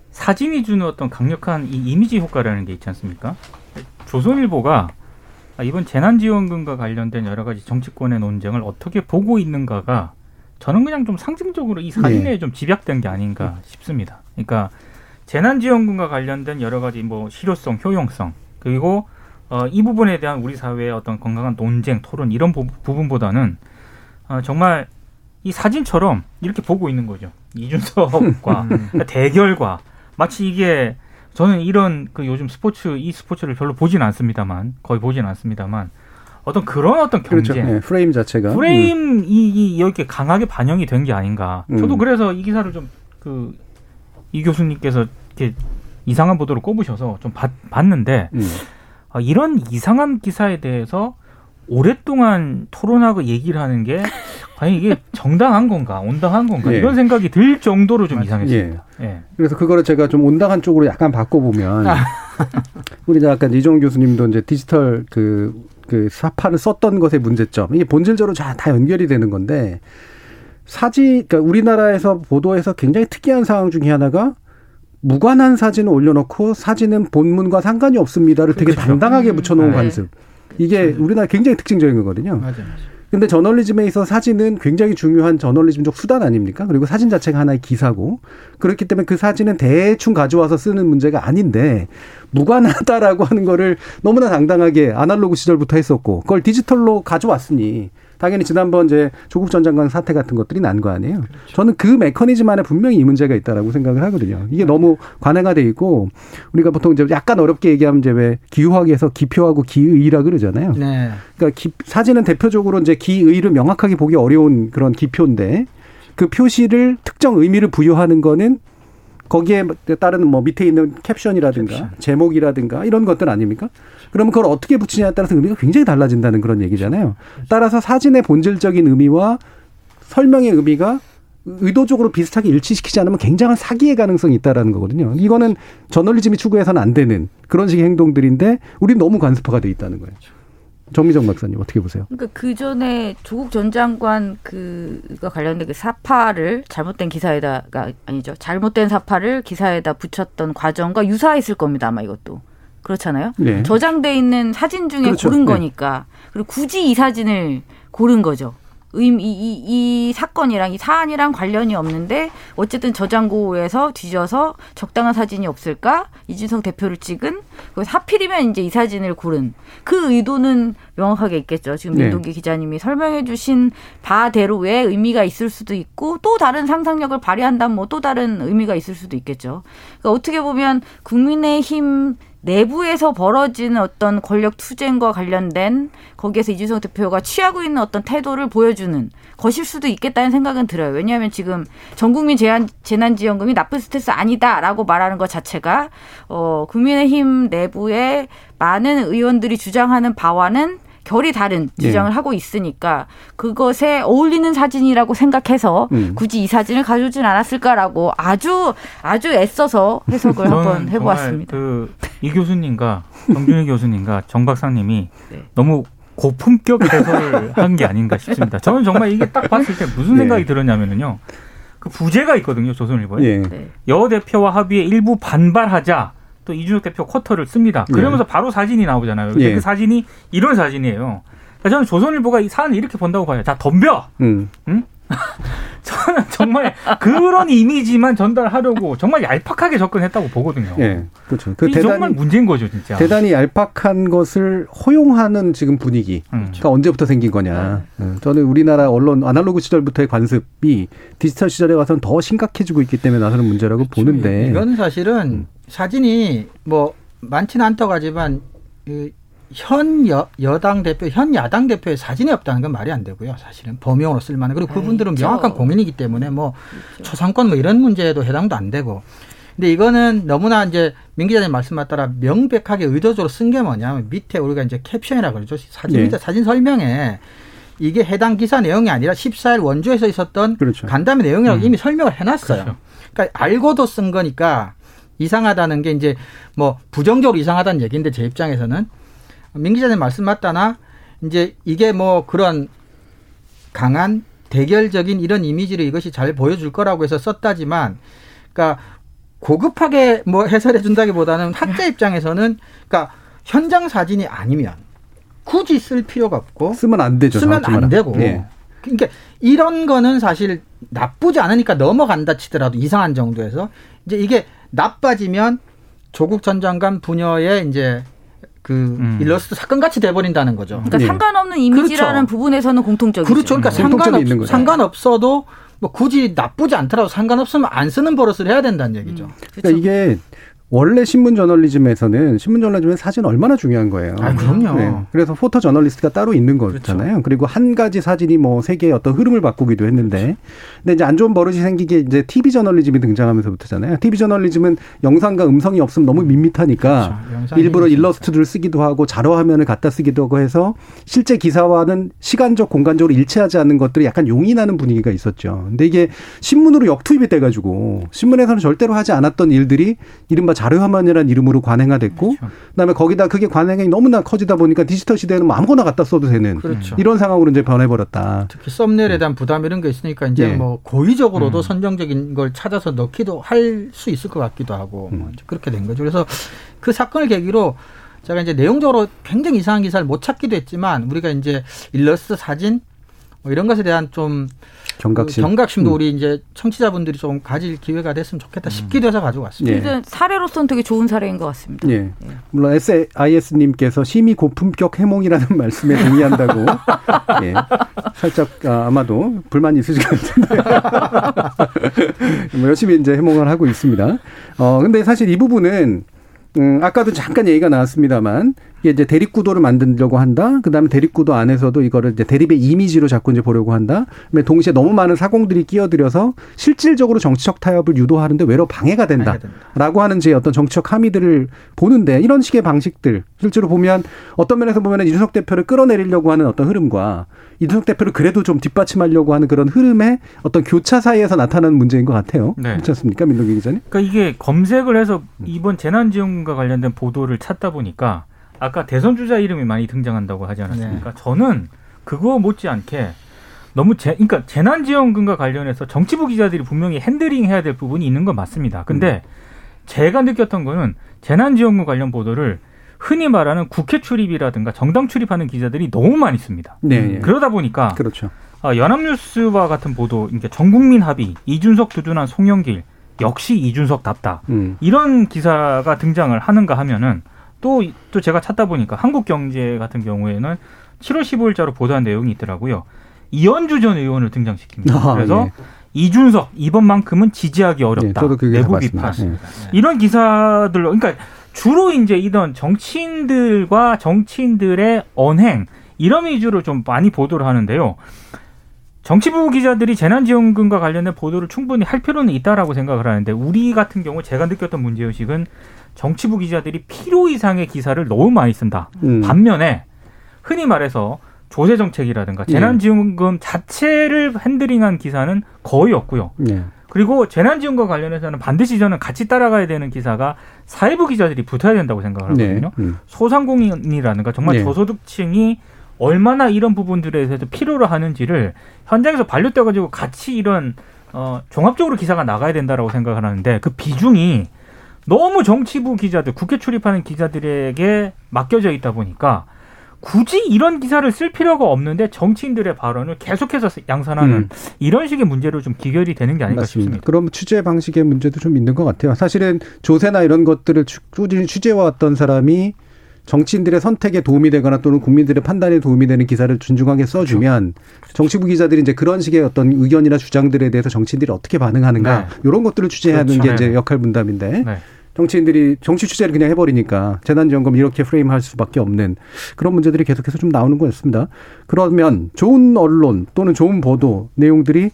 사진이 주는 어떤 강력한 이 이미지 효과라는 게 있지 않습니까? 조선일보가 아, 이번 재난지원금과 관련된 여러 가지 정치권의 논쟁을 어떻게 보고 있는가가 저는 그냥 좀 상징적으로 이 사진에 네. 좀 집약된 게 아닌가 싶습니다. 그러니까 재난지원금과 관련된 여러 가지 뭐 실효성, 효용성 그리고 어, 이 부분에 대한 우리 사회의 어떤 건강한 논쟁, 토론 이런 부, 부분보다는 어, 정말 이 사진처럼 이렇게 보고 있는 거죠. 이준석과 그러니까 대결과 마치 이게 저는 이런 그 요즘 스포츠 이 스포츠를 별로 보진 않습니다만 거의 보진 않습니다만 어떤 그런 어떤 그렇죠. 경쟁 예, 프레임 자체가. 음. 프레임 이, 이 이렇게 강하게 반영이 된 게 아닌가. 저도 음. 그래서 이 기사를 좀 그 이 교수님께서 이렇게 이상한 보도를 꼽으셔서 좀 봤, 봤는데 음. 아, 이런 이상한 기사에 대해서 오랫동안 토론하고 얘기를 하는 게 과연 이게 정당한 건가, 온당한 건가 예. 이런 생각이 들 정도로 좀 이상했습니다. 예. 그래서 그거를 제가 좀 온당한 쪽으로 약간 바꿔보면 아. 우리 아까 이종훈 교수님도 이제 디지털 그, 그 사파를 썼던 것의 문제점 이게 본질적으로 다, 다 연결이 되는 건데 사진 그러니까 우리나라에서 보도에서 굉장히 특이한 상황 중에 하나가 무관한 사진을 올려놓고 사진은 본문과 상관이 없습니다를 되게 그렇죠. 당당하게 붙여놓은 네. 관습 이게 우리나라 굉장히 특징적인 거거든요. 맞아요. 맞아요. 근데 저널리즘에 있어 사진은 굉장히 중요한 저널리즘적 수단 아닙니까? 그리고 사진 자체가 하나의 기사고 그렇기 때문에 그 사진은 대충 가져와서 쓰는 문제가 아닌데 무관하다라고 하는 거를 너무나 당당하게 아날로그 시절부터 했었고 그걸 디지털로 가져왔으니 당연히 지난번 이제 조국 전 장관 사태 같은 것들이 난 거 아니에요. 저는 그 메커니즘 안에 분명히 이 문제가 있다라고 생각을 하거든요. 이게 너무 관행화돼 있고 우리가 보통 이제 약간 어렵게 얘기하면 이제 왜 기후학에서 기표하고 기의라 그러잖아요. 네. 그러니까 기- 사진은 대표적으로 이제 기의를 명확하게 보기 어려운 그런 기표인데 그 표시를 특정 의미를 부여하는 거는 거기에 따른 뭐 밑에 있는 캡션이라든가 제목이라든가 이런 것들 아닙니까? 그러면 그걸 어떻게 붙이냐에 따라서 의미가 굉장히 달라진다는 그런 얘기잖아요. 따라서 사진의 본질적인 의미와 설명의 의미가 의도적으로 비슷하게 일치시키지 않으면 굉장한 사기의 가능성이 있다라는 거거든요. 이거는 저널리즘이 추구해서는 안 되는 그런 식의 행동들인데 우리는 너무 관습화가 돼 있다는 거예요. 정미정 박사님 어떻게 보세요? 그러니까 그 전에 조국 전 장관 그가 관련된 그 사파를 잘못된 기사에다가 아니죠 잘못된 사파를 기사에다 붙였던 과정과 유사했을 겁니다 아마 이것도 그렇잖아요. 네. 저장돼 있는 사진 중에 그렇죠. 고른 네. 거니까 그리고 굳이 이 사진을 고른 거죠. 의미 이, 이, 이 사건이랑 이 사안이랑 관련이 없는데 어쨌든 저장고에서 뒤져서 적당한 사진이 없을까 이준석 대표를 찍은 그래서 하필이면 이제 이 사진을 고른 그 의도는 명확하게 있겠죠. 지금 네. 민동기 기자님이 설명해주신 바대로 왜 의미가 있을 수도 있고 또 다른 상상력을 발휘한다면 뭐 또 다른 의미가 있을 수도 있겠죠. 그러니까 어떻게 보면 국민의힘 내부에서 벌어지는 어떤 권력 투쟁과 관련된 거기에서 이준석 대표가 취하고 있는 어떤 태도를 보여주는 것일 수도 있겠다는 생각은 들어요. 왜냐하면 지금 전국민 재난, 재난지원금이 나쁜 스트레스 아니다라고 말하는 것 자체가 어, 국민의힘 내부에 많은 의원들이 주장하는 바와는 결이 다른 예. 주장을 하고 있으니까 그것에 어울리는 사진이라고 생각해서 음. 굳이 이 사진을 가져오진 않았을까라고 아주 아주 애써서 해석을 한번 해보았습니다. 그 이 교수님과 정준희 교수님과 정 박사님이 네. 너무 고품격 해설을 한 게 아닌가 싶습니다. 저는 정말 이게 딱 봤을 때 무슨 네. 생각이 들었냐면요. 그 부제가 있거든요, 조선일보에. 예. 네. 여 대표와 합의에 일부 반발하자. 또 이준석 대표 쿼터를 씁니다. 그러면서 바로 사진이 나오잖아요. 근데 예. 그 사진이 이런 사진이에요. 그러니까 저는 조선일보가 이 사안을 이렇게 본다고 봐요. 자, 덤벼! 음. 저는 정말 그런 이미지만 전달하려고 정말 얄팍하게 접근했다고 보거든요. 예. 그렇죠. 그이 정말 대단히 문제인 거죠, 진짜. 대단히 얄팍한 것을 허용하는 지금 분위기. 음. 가 언제부터 생긴 거냐. 어, 저는 우리나라 언론 아날로그 시절부터의 관습이 디지털 시절에 와서는 더 심각해지고 있기 때문에 나서는 문제라고 보는데. 이건 사실은 음. 사진이 뭐 많지는 않다고 하지만 이현 여, 여당 대표, 현 야당 대표의 사진이 없다는 건 말이 안 되고요. 사실은 범용으로 쓸만한. 그리고 그분들은 그렇죠. 명확한 공인이기 때문에 뭐 초상권 뭐 이런 문제에도 해당도 안 되고. 근데 이거는 너무나 이제 민 기자님 말씀에 따라 명백하게 의도적으로 쓴 게 뭐냐면 밑에 우리가 이제 캡션이라 그러죠. 사진 예. 밑에 사진 설명에 이게 해당 기사 내용이 아니라 14일 원조에서 있었던 그렇죠. 간담회 내용이라고 음. 이미 설명을 해놨어요. 그렇죠. 그러니까 알고도 쓴 거니까 이상하다는 게 이제 뭐 부정적으로 이상하다는 얘기인데 제 입장에서는 민 기자님 말씀 맞다나 이제 이게 뭐 그런 강한 대결적인 이런 이미지를 이것이 잘 보여줄 거라고 해서 썼다지만 그러니까 고급하게 뭐 해설해 준다기보다는 학자 입장에서는 그러니까 현장 사진이 아니면 굳이 쓸 필요가 없고 쓰면 안 되죠. 쓰면 안. 되고. 예. 그러니까 이런 거는 사실 나쁘지 않으니까 넘어간다 치더라도 이상한 정도에서 이제 이게 나빠지면 조국 전 장관 부녀의 이제 그 음. 일러스트 사건 같이 돼버린다는 거죠. 그러니까 예. 상관없는 이미지라는 그렇죠. 부분에서는 공통적이죠. 그렇죠. 그러니까 공통점이 상관없. 상관없어도 뭐 굳이 나쁘지 않더라도 상관없으면 안 쓰는 버릇을 해야 된다는 얘기죠. 그러니까 이게 원래 신문 저널리즘에서는 신문 저널리즘은 사진 얼마나 중요한 거예요. 아, 그럼요. 네. 그래서 포토 저널리스트가 따로 있는 거잖아요. 그리고한 가지 사진이 뭐 세계의 어떤 흐름을 바꾸기도 했는데, 근데 이제 안 좋은 버릇이 생기게 이제 TV 저널리즘이 등장하면서부터잖아요. TV 저널리즘은 영상과 음성이 없으면 너무 밋밋하니까 그렇죠. 일부러. 일러스트를 쓰기도 하고 자료 화면을 갖다 쓰기도 하고 해서 실제 기사와는 시간적 공간적으로 일치하지 않는 것들이 약간 용인하는 분위기가 있었죠. 근데 이게 신문으로 역투입이 돼 가지고 신문에서는 절대로 하지 않았던 일들이 이른바 자료 화면이라는 이름으로 관행화 됐고 그다음에 거기다 그게 관행이 너무나 커지다 보니까 디지털 시대에는 뭐 아무거나 갖다 써도 되는 그렇죠. 이런 상황으로 이제 변해버렸다. 특히 썸네일에 대한 부담 이런 게 있으니까 이제 예. 뭐 고의적으로도 음. 선정적인 걸 찾아서 넣기도 할 수 있을 것 같기도 하고 뭐 음. 그렇게 된 거죠. 그래서 그 사건을 계기로 제가 이제 내용적으로 굉장히 이상한 기사를 못 찾기도 했지만 우리가 이제 일러스트 사진 뭐 이런 것에 대한 좀 경각심. 그 경각심도 음. 우리 이제 청취자분들이 좀 가질 기회가 됐으면 좋겠다 싶기도 해서 가지고 왔습니다. 예. 사례로서는 되게 좋은 사례인 것 같습니다. 예. 물론 SIS님께서 심히 고품격 해몽이라는 말씀에 동의한다고 예. 살짝 아, 아마도 불만이 있으실 것 같은데 뭐 열심히 이제 해몽을 하고 있습니다. 어 근데 사실 이 부분은 음, 아까도 잠깐 얘기가 나왔습니다만, 이게 이제 대립구도를 만들려고 한다. 그 다음에 대립구도 안에서도 이거를 이제 대립의 이미지로 자꾸 이제 보려고 한다. 그다음에 동시에 너무 많은 사공들이 끼어들여서 실질적으로 정치적 타협을 유도하는데 외로 방해가 된다. 방해가 된다. 라고 하는 제 어떤 정치적 함의들을 보는데 이런 식의 방식들 실제로 보면 어떤 면에서 보면 이준석 대표를 끌어내리려고 하는 어떤 흐름과 이준석 대표를 그래도 좀 뒷받침하려고 하는 그런 흐름의 어떤 교차 사이에서 나타나는 문제인 것 같아요. 네. 그렇지 않습니까, 민동기 기자님? 그러니까 이게 검색을 해서 이번 재난지원금과 관련된 보도를 찾다 보니까 아까 대선 주자 이름이 많이 등장한다고 하지 않았습니까? 저는 그거 못지않게 너무 재, 그러니까 재난지원금과 관련해서 정치부 기자들이 분명히 핸들링 해야 될 부분이 있는 건 맞습니다. 근데 제가 느꼈던 거는 재난지원금 관련 보도를 흔히 말하는 국회 출입이라든가 정당 출입하는 기자들이 너무 많이 씁니다. 네. 그러다 보니까 그렇죠. 아, 연합뉴스와 같은 보도, 이제 전국민 합의, 이준석 두둔한 송영길, 역시 이준석답다. 음. 이런 기사가 등장을 하는가 하면은 또, 또 제가 찾다 보니까 한국경제 같은 경우에는 7월 15일자로 보도한 내용이 있더라고요. 이현주 전 의원을 등장시킵니다. 아, 그래서 예. 이준석 이번만큼은 지지하기 예, 어렵다. 저도 그 기사 내부. 비판. 예. 이런 기사들로 그러니까 주로 이제 이런 정치인들과 정치인들의 언행 이런 위주로 좀 많이 보도를 하는데요. 정치부 기자들이 재난지원금과 관련된 보도를 충분히 할 필요는 있다라고 생각을 하는데 우리 같은 경우 제가 느꼈던 문제의식은 정치부 기자들이 필요 이상의 기사를 너무 많이 쓴다. 음. 반면에 흔히 말해서 조세 정책이라든가 예. 재난지원금 자체를 핸들링한 기사는 거의 없고요. 예. 그리고 재난지원과 관련해서는 반드시 저는 같이 따라가야 되는 기사가 사회부 기자들이 붙어야 된다고 생각을 네. 하거든요. 음. 소상공인이라든가 정말 네. 저소득층이 얼마나 이런 부분들에 대해서 필요로 하는지를 현장에서 반려돼가지고 같이 이런 어, 종합적으로 기사가 나가야 된다라고 생각을 하는데 그 비중이 너무 정치부 기자들, 국회 출입하는 기자들에게 맡겨져 있다 보니까 굳이 이런 기사를 쓸 필요가 없는데 정치인들의 발언을 계속해서 양산하는 음. 이런 식의 문제로 좀 기결이 되는 게 아닌가 맞습니다. 싶습니다. 그럼 취재 방식의 문제도 좀 있는 것 같아요. 사실은 조세나 이런 것들을 추- 꾸준히 취재해왔던 사람이 정치인들의 선택에 도움이 되거나 또는 국민들의 판단에 도움이 되는 기사를 준중하게 써주면 정치부 기자들이 이제 그런 식의 어떤 의견이나 주장들에 대해서 정치인들이 어떻게 반응하는가 네. 이런 것들을 취재하는 그렇죠. 게 이제 네네. 역할 분담인데 네. 정치인들이 정치 취재를 그냥 해버리니까 재난지원금 이렇게 프레임할 수밖에 없는 그런 문제들이 계속해서 좀 나오는 거였습니다. 그러면 좋은 언론 또는 좋은 보도 내용들이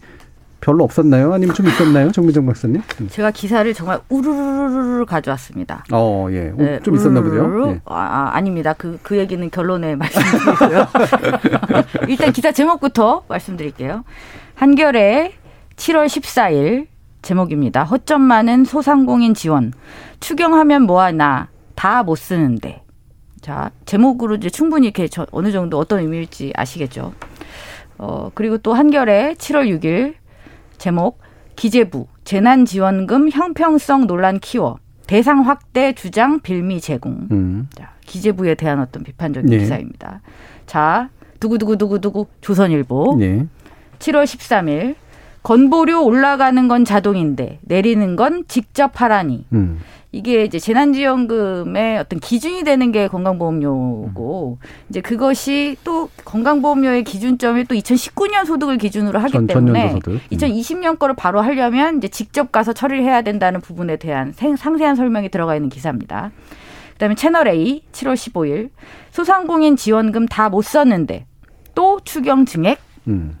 별로 없었나요? 아니면 좀 있었나요? 정민정 박사님? 음. 제가 기사를 정말 우르르르르 가져왔습니다. 어, 예. 오, 네, 좀 있었나 보죠. 예. 아, 아, 아 닙니다. 그, 그 얘기는 결론에 말씀드리고요. 일단 기사 제목부터 말씀드릴게요. 한겨레 7월 14일 제목입니다. 허점 많은 소상공인 지원. 추경하면 뭐하나 다 못 쓰는데. 자, 제목으로 이제 충분히 이렇게 저, 어느 정도 어떤 의미일지 아시겠죠. 어, 그리고 또 한겨레 7월 6일 제목 기재부 재난지원금 형평성 논란 키워 대상 확대 주장 빌미 제공. 음. 자, 기재부에 대한 어떤 비판적인 예. 기사입니다. 자, 두구두구두구두구 조선일보 예. 7월 13일 건보료 올라가는 건 자동인데 내리는 건 직접 하라니. 음. 이게 이제 재난지원금의 어떤 기준이 되는 게 건강보험료고 이제 그것이 또 건강보험료의 기준점이 또 2019년 소득을 기준으로 하기 전, 때문에. 음. 2020년 거를 바로 하려면 이제 직접 가서 처리를 해야 된다는 부분에 대한 생- 상세한 설명이 들어가 있는 기사입니다. 그다음에 채널 A 7월 15일 소상공인 지원금 다 못 썼는데 또 추경 증액 음.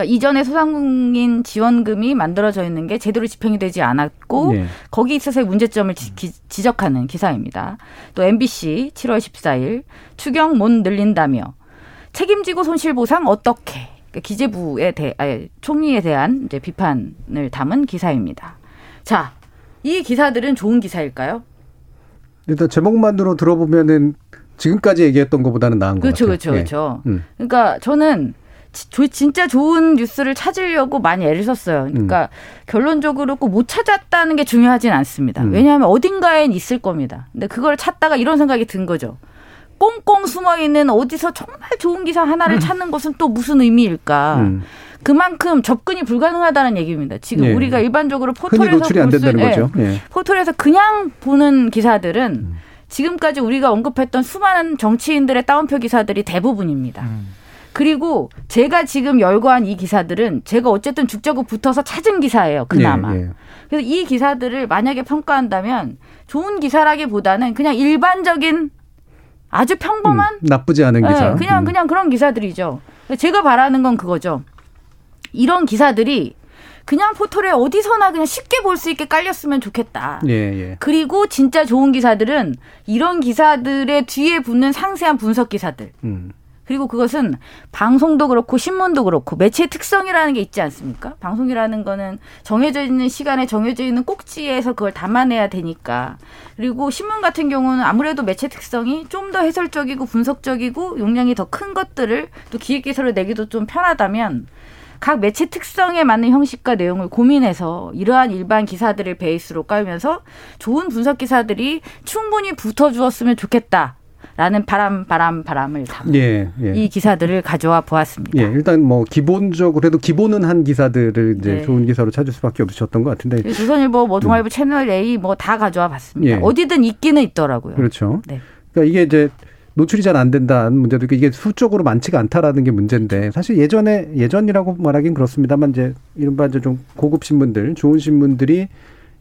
그러니까 이전에 소상공인 지원금이 만들어져 있는 게 제대로 집행이 되지 않았고 예. 거기 있어서의 문제점을 지, 기- 지적하는 기사입니다. 또 MBC 7월 14일 추경 못 늘린다며 책임지고 손실 보상 어떻게 그러니까 기재부에 대 아니, 총리에 대한 이제 비판을 담은 기사입니다. 자, 이 기사들은 좋은 기사일까요? 일단 제목만으로 들어보면은 지금까지 얘기했던 것보다는 나은 것 그렇죠, 같아요. 그렇죠, 예. 그렇죠. 음. 그러니까 저는 진짜 좋은 뉴스를 찾으려고 많이 애를 썼어요. 그러니까 결론적으로 꼭 못 찾았다는 게 중요하진 않습니다. 음. 왜냐하면 어딘가엔 있을 겁니다. 근데 그걸 찾다가 이런 생각이 든 거죠. 꽁꽁 숨어 있는 어디서 정말 좋은 기사 하나를 찾는 것은 또 무슨 의미일까? 음. 그만큼 접근이 불가능하다는 얘기입니다. 지금 예. 우리가 일반적으로 포털에서 볼 수- 예. 거죠. 예. 포털에서 그냥 보는 기사들은 음. 지금까지 우리가 언급했던 수많은 정치인들의 따옴표 기사들이 대부분입니다. 그리고 제가 지금 열거한 이 기사들은 제가 어쨌든 죽자고 붙어서 찾은 기사예요. 그나마. 예, 예. 그래서 이 기사들을 만약에 평가한다면 좋은 기사라기보다는 그냥 일반적인 아주 평범한 음, 나쁘지 않은 기사. 네, 그냥 음. 그냥 그런 기사들이죠. 제가 바라는 건 그거죠. 이런 기사들이 그냥 포털에 어디서나 그냥 쉽게 볼 수 있게 깔렸으면 좋겠다. 예, 예. 그리고 진짜 좋은 기사들은 이런 기사들의 뒤에 붙는 상세한 분석 기사들. 음. 그리고 그것은 방송도 그렇고 신문도 그렇고 매체의 특성이라는 게 있지 않습니까? 방송이라는 거는 정해져 있는 시간에 정해져 있는 꼭지에서 그걸 담아내야 되니까. 그리고 신문 같은 경우는 아무래도 매체 특성이 좀 더 해설적이고 분석적이고 용량이 더 큰 것들을 또 기획 기사로 내기도 좀 편하다면 각 매체 특성에 맞는 형식과 내용을 고민해서 이러한 일반 기사들을 베이스로 깔면서 좋은 분석 기사들이 충분히 붙어 주었으면 좋겠다. 라는 바람, 바람, 바람을 담은 예, 예. 이 기사들을 가져와 보았습니다. 예, 일단 뭐 기본적으로 그래도 기본은 한 기사들을 이제 네. 좋은 기사로 찾을 수밖에 없으셨던 것 같은데 조선일보, 뭐 동아일보 채널 A 뭐 다 가져와 봤습니다. 예. 어디든 있기는 있더라고요. 그렇죠. 네. 그러니까 이게 이제 노출이 잘 안 된다는 문제도 있고 이게 수적으로 많지가 않다라는 게 문제인데 사실 예전에 예전이라고 말하긴 그렇습니다만 이제 이른바 이제 좀 고급 신문들, 좋은 신문들이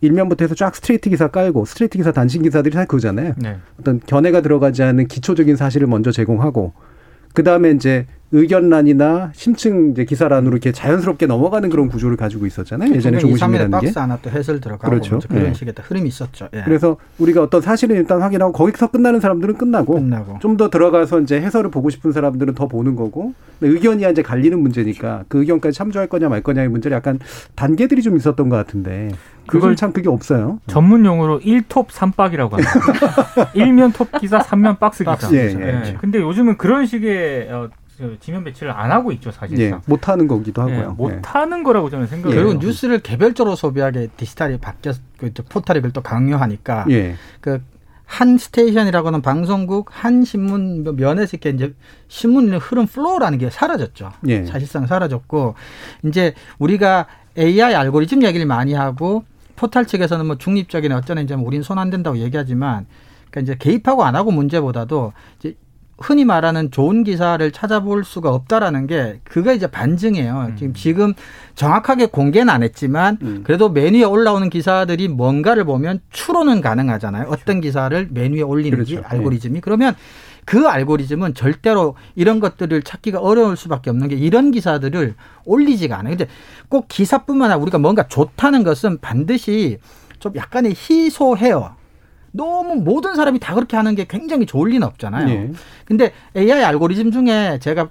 일면부터 해서 쫙 스트레이트 기사 깔고 스트레이트 기사 단신 기사들이 다 그거잖아요. 네. 어떤 견해가 들어가지 않은 기초적인 사실을 먼저 제공하고 그 다음에 이제 의견란이나 심층 이제 기사란으로 이렇게 자연스럽게 넘어가는 그런 구조를 가지고 있었잖아요. 예전에 2, 3일에 조금심이라는 게. 박스 하나 또 해설 들어가고 그렇죠. 뭐 그런 예. 식의 흐름이 있었죠. 예. 그래서 우리가 어떤 사실을 일단 확인하고 거기서 끝나는 사람들은 끝나고 끝나고. 좀 더 들어가서 이제 해설을 보고 싶은 사람들은 더 보는 거고 의견이 이제 갈리는 문제니까 그 의견까지 참조할 거냐 말 거냐의 문제를 약간 단계들이 좀 있었던 것 같은데 그걸 참 그게 없어요. 전문 용어로 1톱 3박이라고 합니다. 일면 톱 기사, 3면 박스 기사. 예. 예. 예. 근데 요즘은 그런 식의 어, 저 지면 배치를 안 하고 있죠, 예, 사실상. 못하는 거기도 예, 하고요. 예. 못하는 거라고 저는 생각해요. 결국 뉴스를 개별적으로 소비하게 디지털이 바뀌었, 그 포털이 또 강요하니까 예. 그한 station이라고는 방송국 한 신문 면에서 이렇게 이제 신문 흐름 flow라는 게 사라졌죠. 예. 사실상 사라졌고 이제 우리가 AI 알고리즘 얘기를 많이 하고 포털 측에서는 뭐 중립적인 어쩌는 이제 우린 손 안 댄다고 얘기하지만 그러니까 이제 개입하고 안 하고 문제보다도 이제 흔히 말하는 좋은 기사를 찾아볼 수가 없다라는 게 그게 이제 반증이에요. 음. 지금 지금 정확하게 공개는 안 했지만 음. 그래도 맨 위에 올라오는 기사들이 뭔가를 보면 추론은 가능하잖아요. 어떤 기사를 맨 위에 올리는지 그렇죠. 알고리즘이 그러면 그 알고리즘은 절대로 이런 것들을 찾기가 어려울 수밖에 없는 게 이런 기사들을 올리지가 않아요. 근데 꼭 기사뿐만 아니라 우리가 뭔가 좋다는 것은 반드시 좀 약간의 희소해요. 너무 모든 사람이 다 그렇게 하는 게 굉장히 좋을 리는 없잖아요. 예. 근데 AI 알고리즘 중에 제가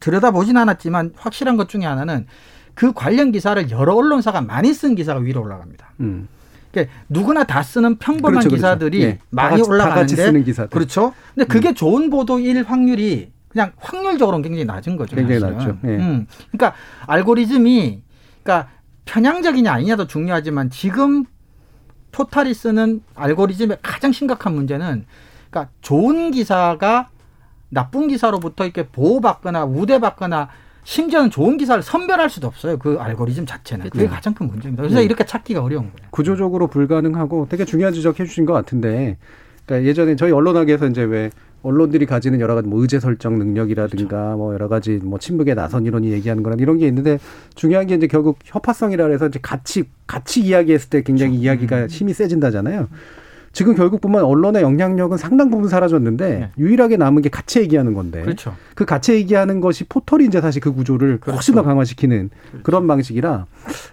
들여다보진 않았지만 확실한 것 중에 하나는 그 관련 기사를 여러 언론사가 많이 쓴 기사가 위로 올라갑니다. 음. 그러니까 누구나 다 쓰는 평범한 그렇죠, 그렇죠. 기사들이 예. 다 많이 같이- 다 올라가는데 같이 쓰는 기사들. 그렇죠. 근데 그게 좋은 보도일 확률이 그냥 확률적으로는 굉장히 낮은 거죠. 굉장히 사실은. 낮죠. 예. 음. 그러니까 알고리즘이 그러니까 편향적이냐 아니냐도 중요하지만 지금 토탈이 쓰는 알고리즘의 가장 심각한 문제는 그러니까 좋은 기사가 나쁜 기사로부터 이렇게 보호받거나 우대받거나 심지어는 좋은 기사를 선별할 수도 없어요. 그 알고리즘 자체는. 그게 그렇죠. 가장 큰 문제입니다. 그래서 네. 이렇게 찾기가 어려운 거예요. 구조적으로 불가능하고 되게 중요한 지적해 주신 것 같은데 그러니까 예전에 저희 언론학에서 이제 왜 언론들이 가지는 여러 가지 뭐 의제 설정 능력이라든가 그렇죠. 뭐 여러 가지 뭐 친북의 나선 이론이 얘기하는 거나 이런 게 있는데 중요한 게 이제 결국 협파성이라 해서 이제 같이 같이 이야기했을 때 굉장히 그렇죠. 이야기가 음. 힘이 세진다잖아요. 지금 결국 보면 언론의 영향력은 상당 부분 사라졌는데 네. 유일하게 남은 게 같이 얘기하는 건데 그렇죠. 그 같이 얘기하는 것이 포털이 이제 사실 그 구조를 훨씬 더 강화시키는 그런 방식이라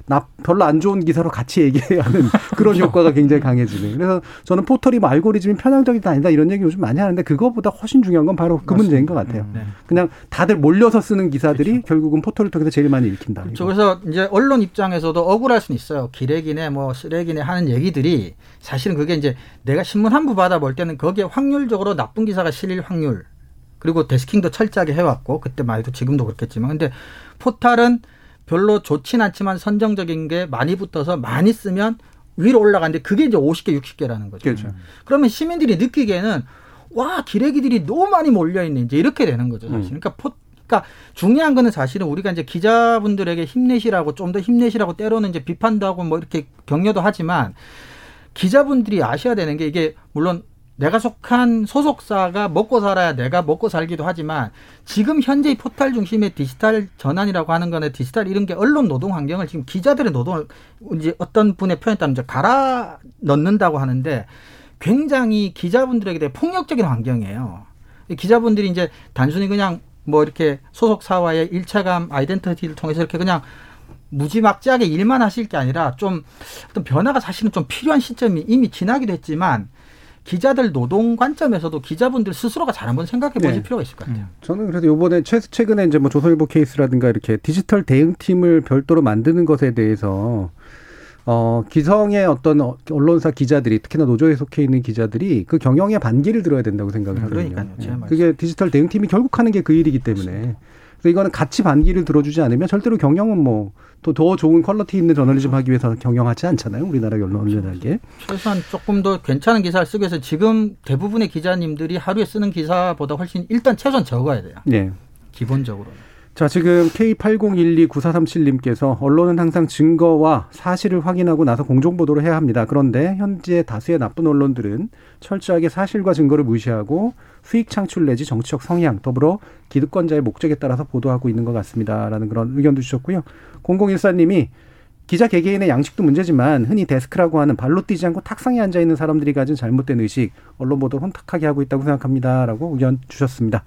나 별로 안 좋은 기사로 같이 얘기해야 하는 그런 효과가 굉장히 강해지는. 그래서 저는 포털이 뭐 알고리즘이 편향적이다 아니다 이런 얘기 요즘 많이 하는데 그거보다 훨씬 중요한 건 바로 그 문제인 것 같아요. 네. 그냥 다들 몰려서 쓰는 기사들이 결국은 포털을 통해서 제일 많이 읽힌다. 그렇죠. 그래서 이제 언론 입장에서도 억울할 수는 있어요. 기레기네 뭐 쓰레기네 하는 얘기들이 사실은 그게 이제 내가 신문 한 부 받아볼 때는 거기에 확률적으로 나쁜 기사가 실릴 확률 그리고 데스킹도 철저하게 해왔고 그때만 해도 지금도 그렇겠지만 근데 포탈은 별로 좋진 않지만 선정적인 게 많이 붙어서 많이 쓰면 위로 올라가는데 그게 이제 50개, 60개라는 거죠. 그렇죠. 그러면 시민들이 느끼기에는 와 기레기들이 너무 많이 몰려 있네 이제 이렇게 되는 거죠 사실. 음. 그러니까 포, 그러니까 중요한 거는 사실은 우리가 이제 기자분들에게 힘내시라고 좀 더 힘내시라고 때로는 이제 비판도 하고 뭐 이렇게 격려도 하지만 기자분들이 아셔야 되는 게 이게 물론 내가 속한 소속사가 먹고 살아야 내가 먹고 살기도 하지만 지금 현재 이 포탈 중심의 디지털 전환이라고 하는 거는 디지털 이런 게 언론 노동 환경을 지금 기자들의 노동을 이제 어떤 분의 표현에 따르면 갈아 넣는다고 하는데 굉장히 기자분들에게 되게 폭력적인 환경이에요. 이 기자분들이 이제 단순히 그냥 뭐 이렇게 소속사와의 일체감 아이덴티티를 통해서 이렇게 그냥 무지막지하게 일만 하실 게 아니라 좀 어떤 변화가 사실은 좀 필요한 시점이 이미 지나기도 했지만 기자들 노동 관점에서도 기자분들 스스로가 잘 한번 생각해 보실 네. 필요가 있을 것 같아요. 저는 그래서 요번에 최, 최근에 이제 뭐 조선일보 케이스라든가 이렇게 디지털 대응팀을 별도로 만드는 것에 대해서 어, 기성의 어떤 어- 언론사 기자들이 특히나 노조에 속해 있는 기자들이 그 경영의 반기를 들어야 된다고 생각을 하거든요. 그러니까요. 말씀. 그게 디지털 대응팀이 결국 하는 게 그 일이기 때문에. 그 래서 이거는 같이 반기를 들어주지 않으면 절대로 경영은 뭐 또 더 좋은 퀄리티 있는 저널리즘 하기 위해서 경영하지 않잖아요. 우리나라 언론이라는 게. 최소한 조금 더 괜찮은 기사를 쓰기 위해서 지금 대부분의 기자님들이 하루에 쓰는 기사보다 훨씬 일단 최소한 적어야 돼요. 예. 기본적으로. 자, 지금 K80129437님께서 언론은 항상 증거와 사실을 확인하고 나서 공정보도를 해야 합니다. 그런데 현재 다수의 나쁜 언론들은 철저하게 사실과 증거를 무시하고 수익 창출 내지 정치적 성향, 더불어 기득권자의 목적에 따라서 보도하고 있는 것 같습니다. 라는 그런 의견도 주셨고요. 0014님이 기자 개개인의 양식도 문제지만 흔히 데스크라고 하는 발로 뛰지 않고 탁상에 앉아 있는 사람들이 가진 잘못된 의식, 언론 보도를 혼탁하게 하고 있다고 생각합니다. 라고 의견 주셨습니다.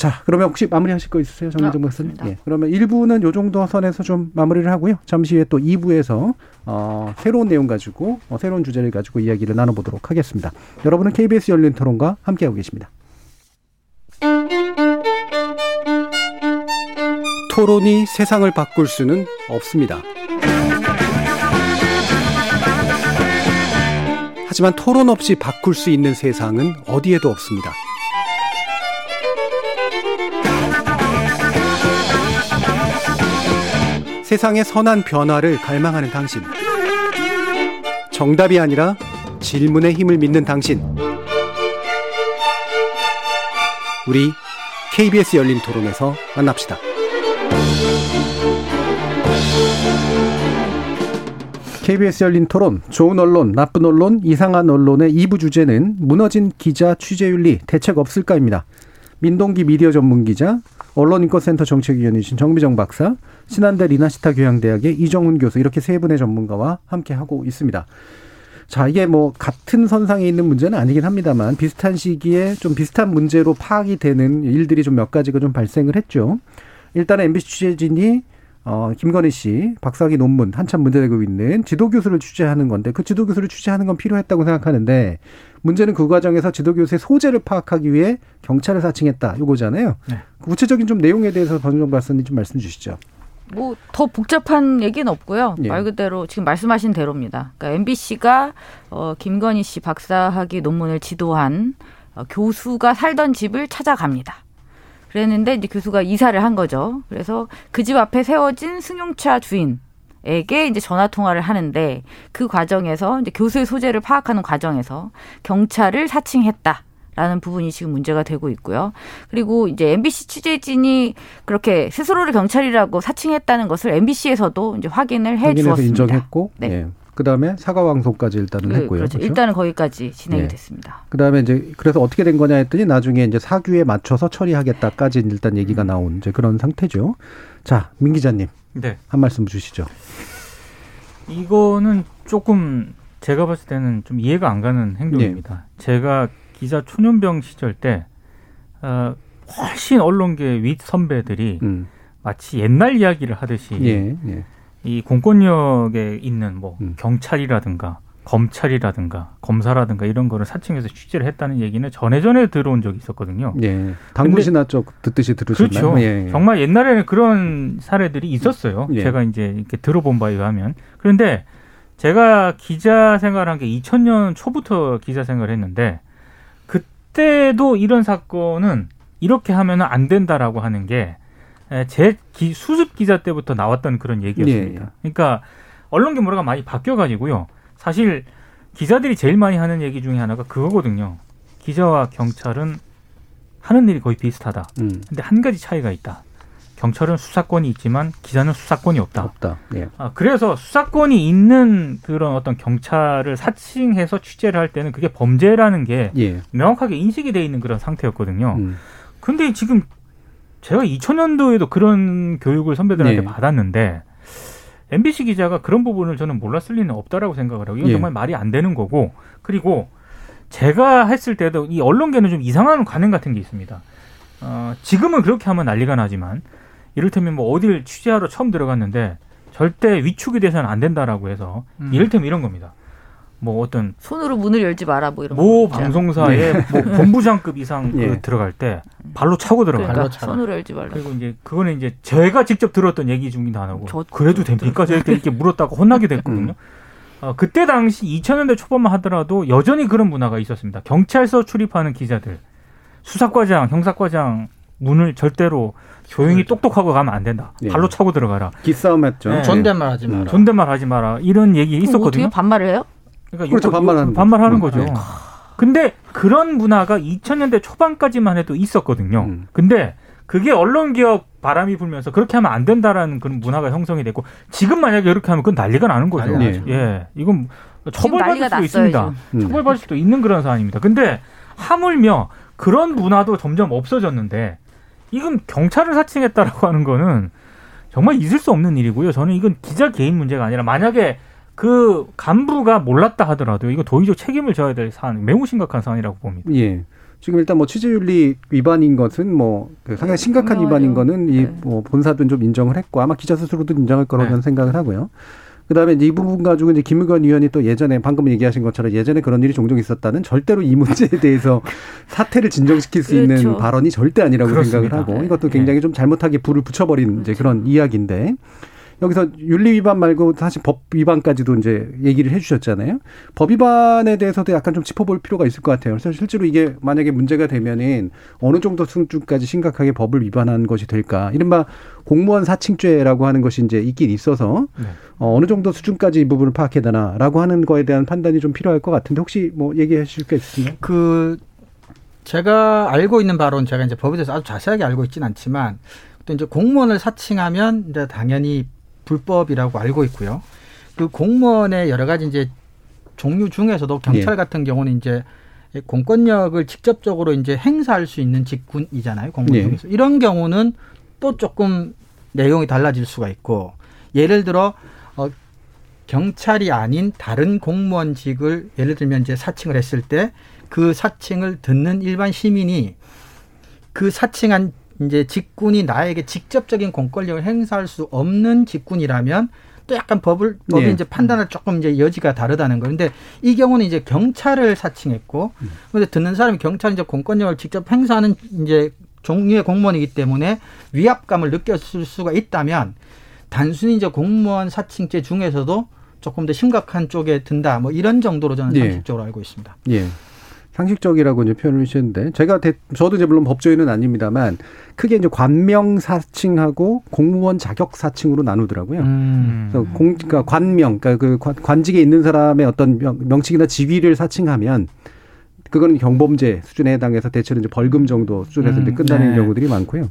자, 그러면 혹시 마무리하실 거 있으세요, 정민정 아, 박사님? 없습니다. 예. 그러면 1부는 요 정도 선에서 좀 마무리를 하고요. 잠시 후에 또 2부에서 어, 새로운 내용 가지고 어, 새로운 주제를 가지고 이야기를 나눠보도록 하겠습니다. 여러분은 KBS 열린 토론과 함께하고 계십니다. 토론이 세상을 바꿀 수는 없습니다. 하지만 토론 없이 바꿀 수 있는 세상은 어디에도 없습니다. 세상의 선한 변화를 갈망하는 당신. 정답이 아니라 질문의 힘을 믿는 당신. 우리 KBS 열린 토론에서 만납시다. KBS 열린 토론, 좋은 언론, 나쁜 언론, 이상한 언론의 2부 주제는 무너진 기자 취재윤리 대책 없을까입니다. 민동기 미디어 전문 기자, 언론인권센터 정책위원이신 정비정 박사, 신한대 리나시타 교양대학의 이정훈 교수 이렇게 세 분의 전문가와 함께 하고 있습니다. 자, 이게 뭐 같은 선상에 있는 문제는 아니긴 합니다만 비슷한 시기에 좀 비슷한 문제로 파악이 되는 일들이 좀 몇 가지가 좀 발생을 했죠. 일단은 MBC 취재진이 어, 김건희 씨 박사학위 논문 한참 문제되고 있는 지도교수를 취재하는 건데 그 지도교수를 취재하는 건 필요했다고 생각하는데 문제는 그 과정에서 지도교수의 소재를 파악하기 위해 경찰을 사칭했다 요거잖아요. 네. 구체적인 좀 내용에 대해서 권정 박사님 좀 말씀 주시죠. 뭐 더 복잡한 얘기는 없고요. 예. 말 그대로 지금 말씀하신 대로입니다. 그러니까 MBC가 어, 김건희 씨 박사학위 논문을 지도한 어, 교수가 살던 집을 찾아갑니다. 그랬는데 이제 교수가 이사를 한 거죠. 그래서 그 집 앞에 세워진 승용차 주인 에게 이제 전화 통화를 하는데 그 과정에서 이제 교수의 소재를 파악하는 과정에서 경찰을 사칭했다. 라는 부분이 지금 문제가 되고 있고요. 그리고 이제 MBC 취재진이 그렇게 스스로를 경찰이라고 사칭했다는 것을 MBC에서도 이제 확인을 해 주었습니다. 인정했고, 네. 예. 그다음에 사과 방송까지 일단은 그, 했고요. 그렇죠. 그렇죠? 일단은 거기까지 진행이 네. 됐습니다. 그다음에 이제 그래서 어떻게 된 거냐 했더니 나중에 이제 사규에 맞춰서 처리하겠다까지 일단 얘기가 나온 이제 그런 상태죠. 자, 민 기자님 네. 한 말씀 주시죠. 이거는 조금 제가 봤을 때는 좀 이해가 안 가는 행동입니다. 제가 기자 초년병 시절 때 어, 훨씬 언론계 윗 선배들이 음. 마치 옛날 이야기를 하듯이 예, 예. 이 공권력에 있는 뭐 음. 경찰이라든가 검찰이라든가 검사라든가 이런 거를 사칭해서 취재를 했다는 얘기는 전에 전에 들어온 적이 있었거든요. 예. 당구신화 쪽 듣듯이 들으셨나요? 그렇죠. 예, 예. 정말 옛날에는 그런 사례들이 있었어요. 예. 제가 이제 이렇게 들어본 바에 의하면. 그런데 제가 기자 생활한 게 2000년 초부터 기자 생활을 했는데 그때도 이런 사건은 이렇게 하면 안 된다라고 하는 게 제 수습 기자 때부터 나왔던 그런 얘기였습니다. 예, 예. 그러니까 언론계 문화가 많이 바뀌어가지고요. 사실 기자들이 제일 많이 하는 얘기 중에 하나가 그거거든요. 기자와 경찰은 하는 일이 거의 비슷하다. 음. 근데 한 가지 차이가 있다. 경찰은 수사권이 있지만 기자는 수사권이 없다. 없다. 예. 아, 그래서 수사권이 있는 그런 어떤 경찰을 사칭해서 취재를 할 때는 그게 범죄라는 게 예. 명확하게 인식이 돼 있는 그런 상태였거든요. 음. 근데 지금 제가 2000년도에도 그런 교육을 선배들한테 네. 받았는데 MBC 기자가 그런 부분을 저는 몰랐을 리는 없다라고 생각을 하고 이건 예. 정말 말이 안 되는 거고 그리고 제가 했을 때도 이 언론계는 좀 이상한 관행 같은 게 있습니다. 어, 지금은 그렇게 하면 난리가 나지만 이를테면 뭐 어딜 취재하러 처음 들어갔는데 절대 위축이 돼서는 안 된다라고 해서 음. 이를테면 이런 겁니다. 뭐 어떤 손으로 문을 열지 마라 뭐 이런 모. 방송사의 뭐 본부장급 이상 그 예. 들어갈 때 발로 차고 들어가요. 그러니까 차라. 손으로 열지 말라. 그리고 이제 그거는 이제 제가 직접 들었던 얘기 중인 하나고 저- 그래도 됩니까? 저렇게 이렇게 물었다고 혼나게 됐거든요. 어, 그때 당시 2000년대 초반만 하더라도 여전히 그런 문화가 있었습니다. 경찰서 출입하는 기자들 수사과장, 형사과장 문을 절대로 조용히 똑똑하고 가면 안 된다. 예. 발로 차고 들어가라. 기싸움 했죠. 네. 존댓말 하지 마라. 존댓말 하지 마라. 이런 얘기 있었거든요. 어떻게 반말을 해요? 그러니까 그렇죠. 반말하는 반말하는 거죠. 거죠. 네. 근데 그런 문화가 2000년대 초반까지만 해도 있었거든요. 음. 근데 그게 언론 개혁 바람이 불면서 그렇게 하면 안 된다라는 그런 문화가 형성이 됐고 지금 만약에 이렇게 하면 그건 난리가 나는 거죠. 난리 나죠. 예, 이건 지금 처벌받을 수도 났어요, 있습니다. 음. 처벌받을 수도 있는 그런 사안입니다. 근데 하물며 그런 문화도 점점 없어졌는데 이건 경찰을 사칭했다라고 하는 거는 정말 있을 수 없는 일이고요. 저는 이건 기자 개인 문제가 아니라 만약에 그 간부가 몰랐다 하더라도 이거 도의적 책임을 져야 될 사안, 매우 심각한 사안이라고 봅니다. 예. 지금 일단 뭐 취재윤리 위반인 것은 뭐그 상당히 심각한 분명하죠. 위반인 거는 이 네. 뭐 본사도 좀 인정을 했고 아마 기자 스스로도 인정할 거라고 네. 저는 생각을 하고요. 그다음에 이제 이 부분 가지고 이제 김의건 의원이 또 예전에 방금 얘기하신 것처럼 예전에 그런 일이 종종 있었다는 절대로 이 문제에 대해서 사태를 진정시킬 수 있는 그렇죠. 발언이 절대 아니라고 그렇습니다. 생각을 하고 네. 이것도 굉장히 좀 잘못하게 불을 붙여버린 이제 그런 이야기인데 여기서 윤리 위반 말고 사실 법 위반까지도 이제 얘기를 해주셨잖아요. 법 위반에 대해서도 약간 좀 짚어볼 필요가 있을 것 같아요. 그래서 실제로 이게 만약에 문제가 되면은 어느 정도 수준까지 심각하게 법을 위반한 것이 될까? 이른바 공무원 사칭죄라고 하는 것이 이제 있긴 있어서 네. 어, 어느 정도 수준까지 이 부분을 파악해야 되나라고 하는 거에 대한 판단이 좀 필요할 것 같은데 혹시 뭐 얘기하실 게 있으신가요? 그 제가 알고 있는 바로는 제가 이제 법에 대해서 아주 자세하게 알고 있지는 않지만 또 이제 공무원을 사칭하면 이제 당연히 불법이라고 알고 있고요. 그 공무원의 여러 가지 이제 종류 중에서도 경찰 예. 같은 경우는 이제 공권력을 직접적으로 이제 행사할 수 있는 직군이잖아요. 공무원 예. 중에서 이런 경우는 또 조금 내용이 달라질 수가 있고 예를 들어 어, 경찰이 아닌 다른 공무원직을 예를 들면 이제 사칭을 했을 때 그 사칭을 듣는 일반 시민이 그 사칭한 이제 직군이 나에게 직접적인 공권력을 행사할 수 없는 직군이라면 또 약간 법을 법이 예. 이제 판단을 조금 이제 여지가 다르다는 거인데 이 경우는 이제 경찰을 사칭했고 근데 듣는 사람이 경찰이 이제 공권력을 직접 행사하는 이제 종류의 공무원이기 때문에 위압감을 느꼈을 수가 있다면 단순히 이제 공무원 사칭죄 중에서도 조금 더 심각한 쪽에 든다. 뭐 이런 정도로 저는 예. 상식적으로 알고 있습니다. 예. 상식적이라고 이제 표현을 주셨는데 제가 대, 저도 이제 물론 법조인은 아닙니다만 크게 이제 관명 사칭하고 공무원 자격 사칭으로 나누더라고요. 음. 그래서 공, 그러니까 관명, 그러니까 그 관- 관직에 있는 사람의 어떤 명, 명칭이나 직위를 사칭하면 그거는 경범죄 수준에 해당해서 대체로 이제 벌금 정도 수준에서 이제 음, 끝나는 네. 경우들이 많고요.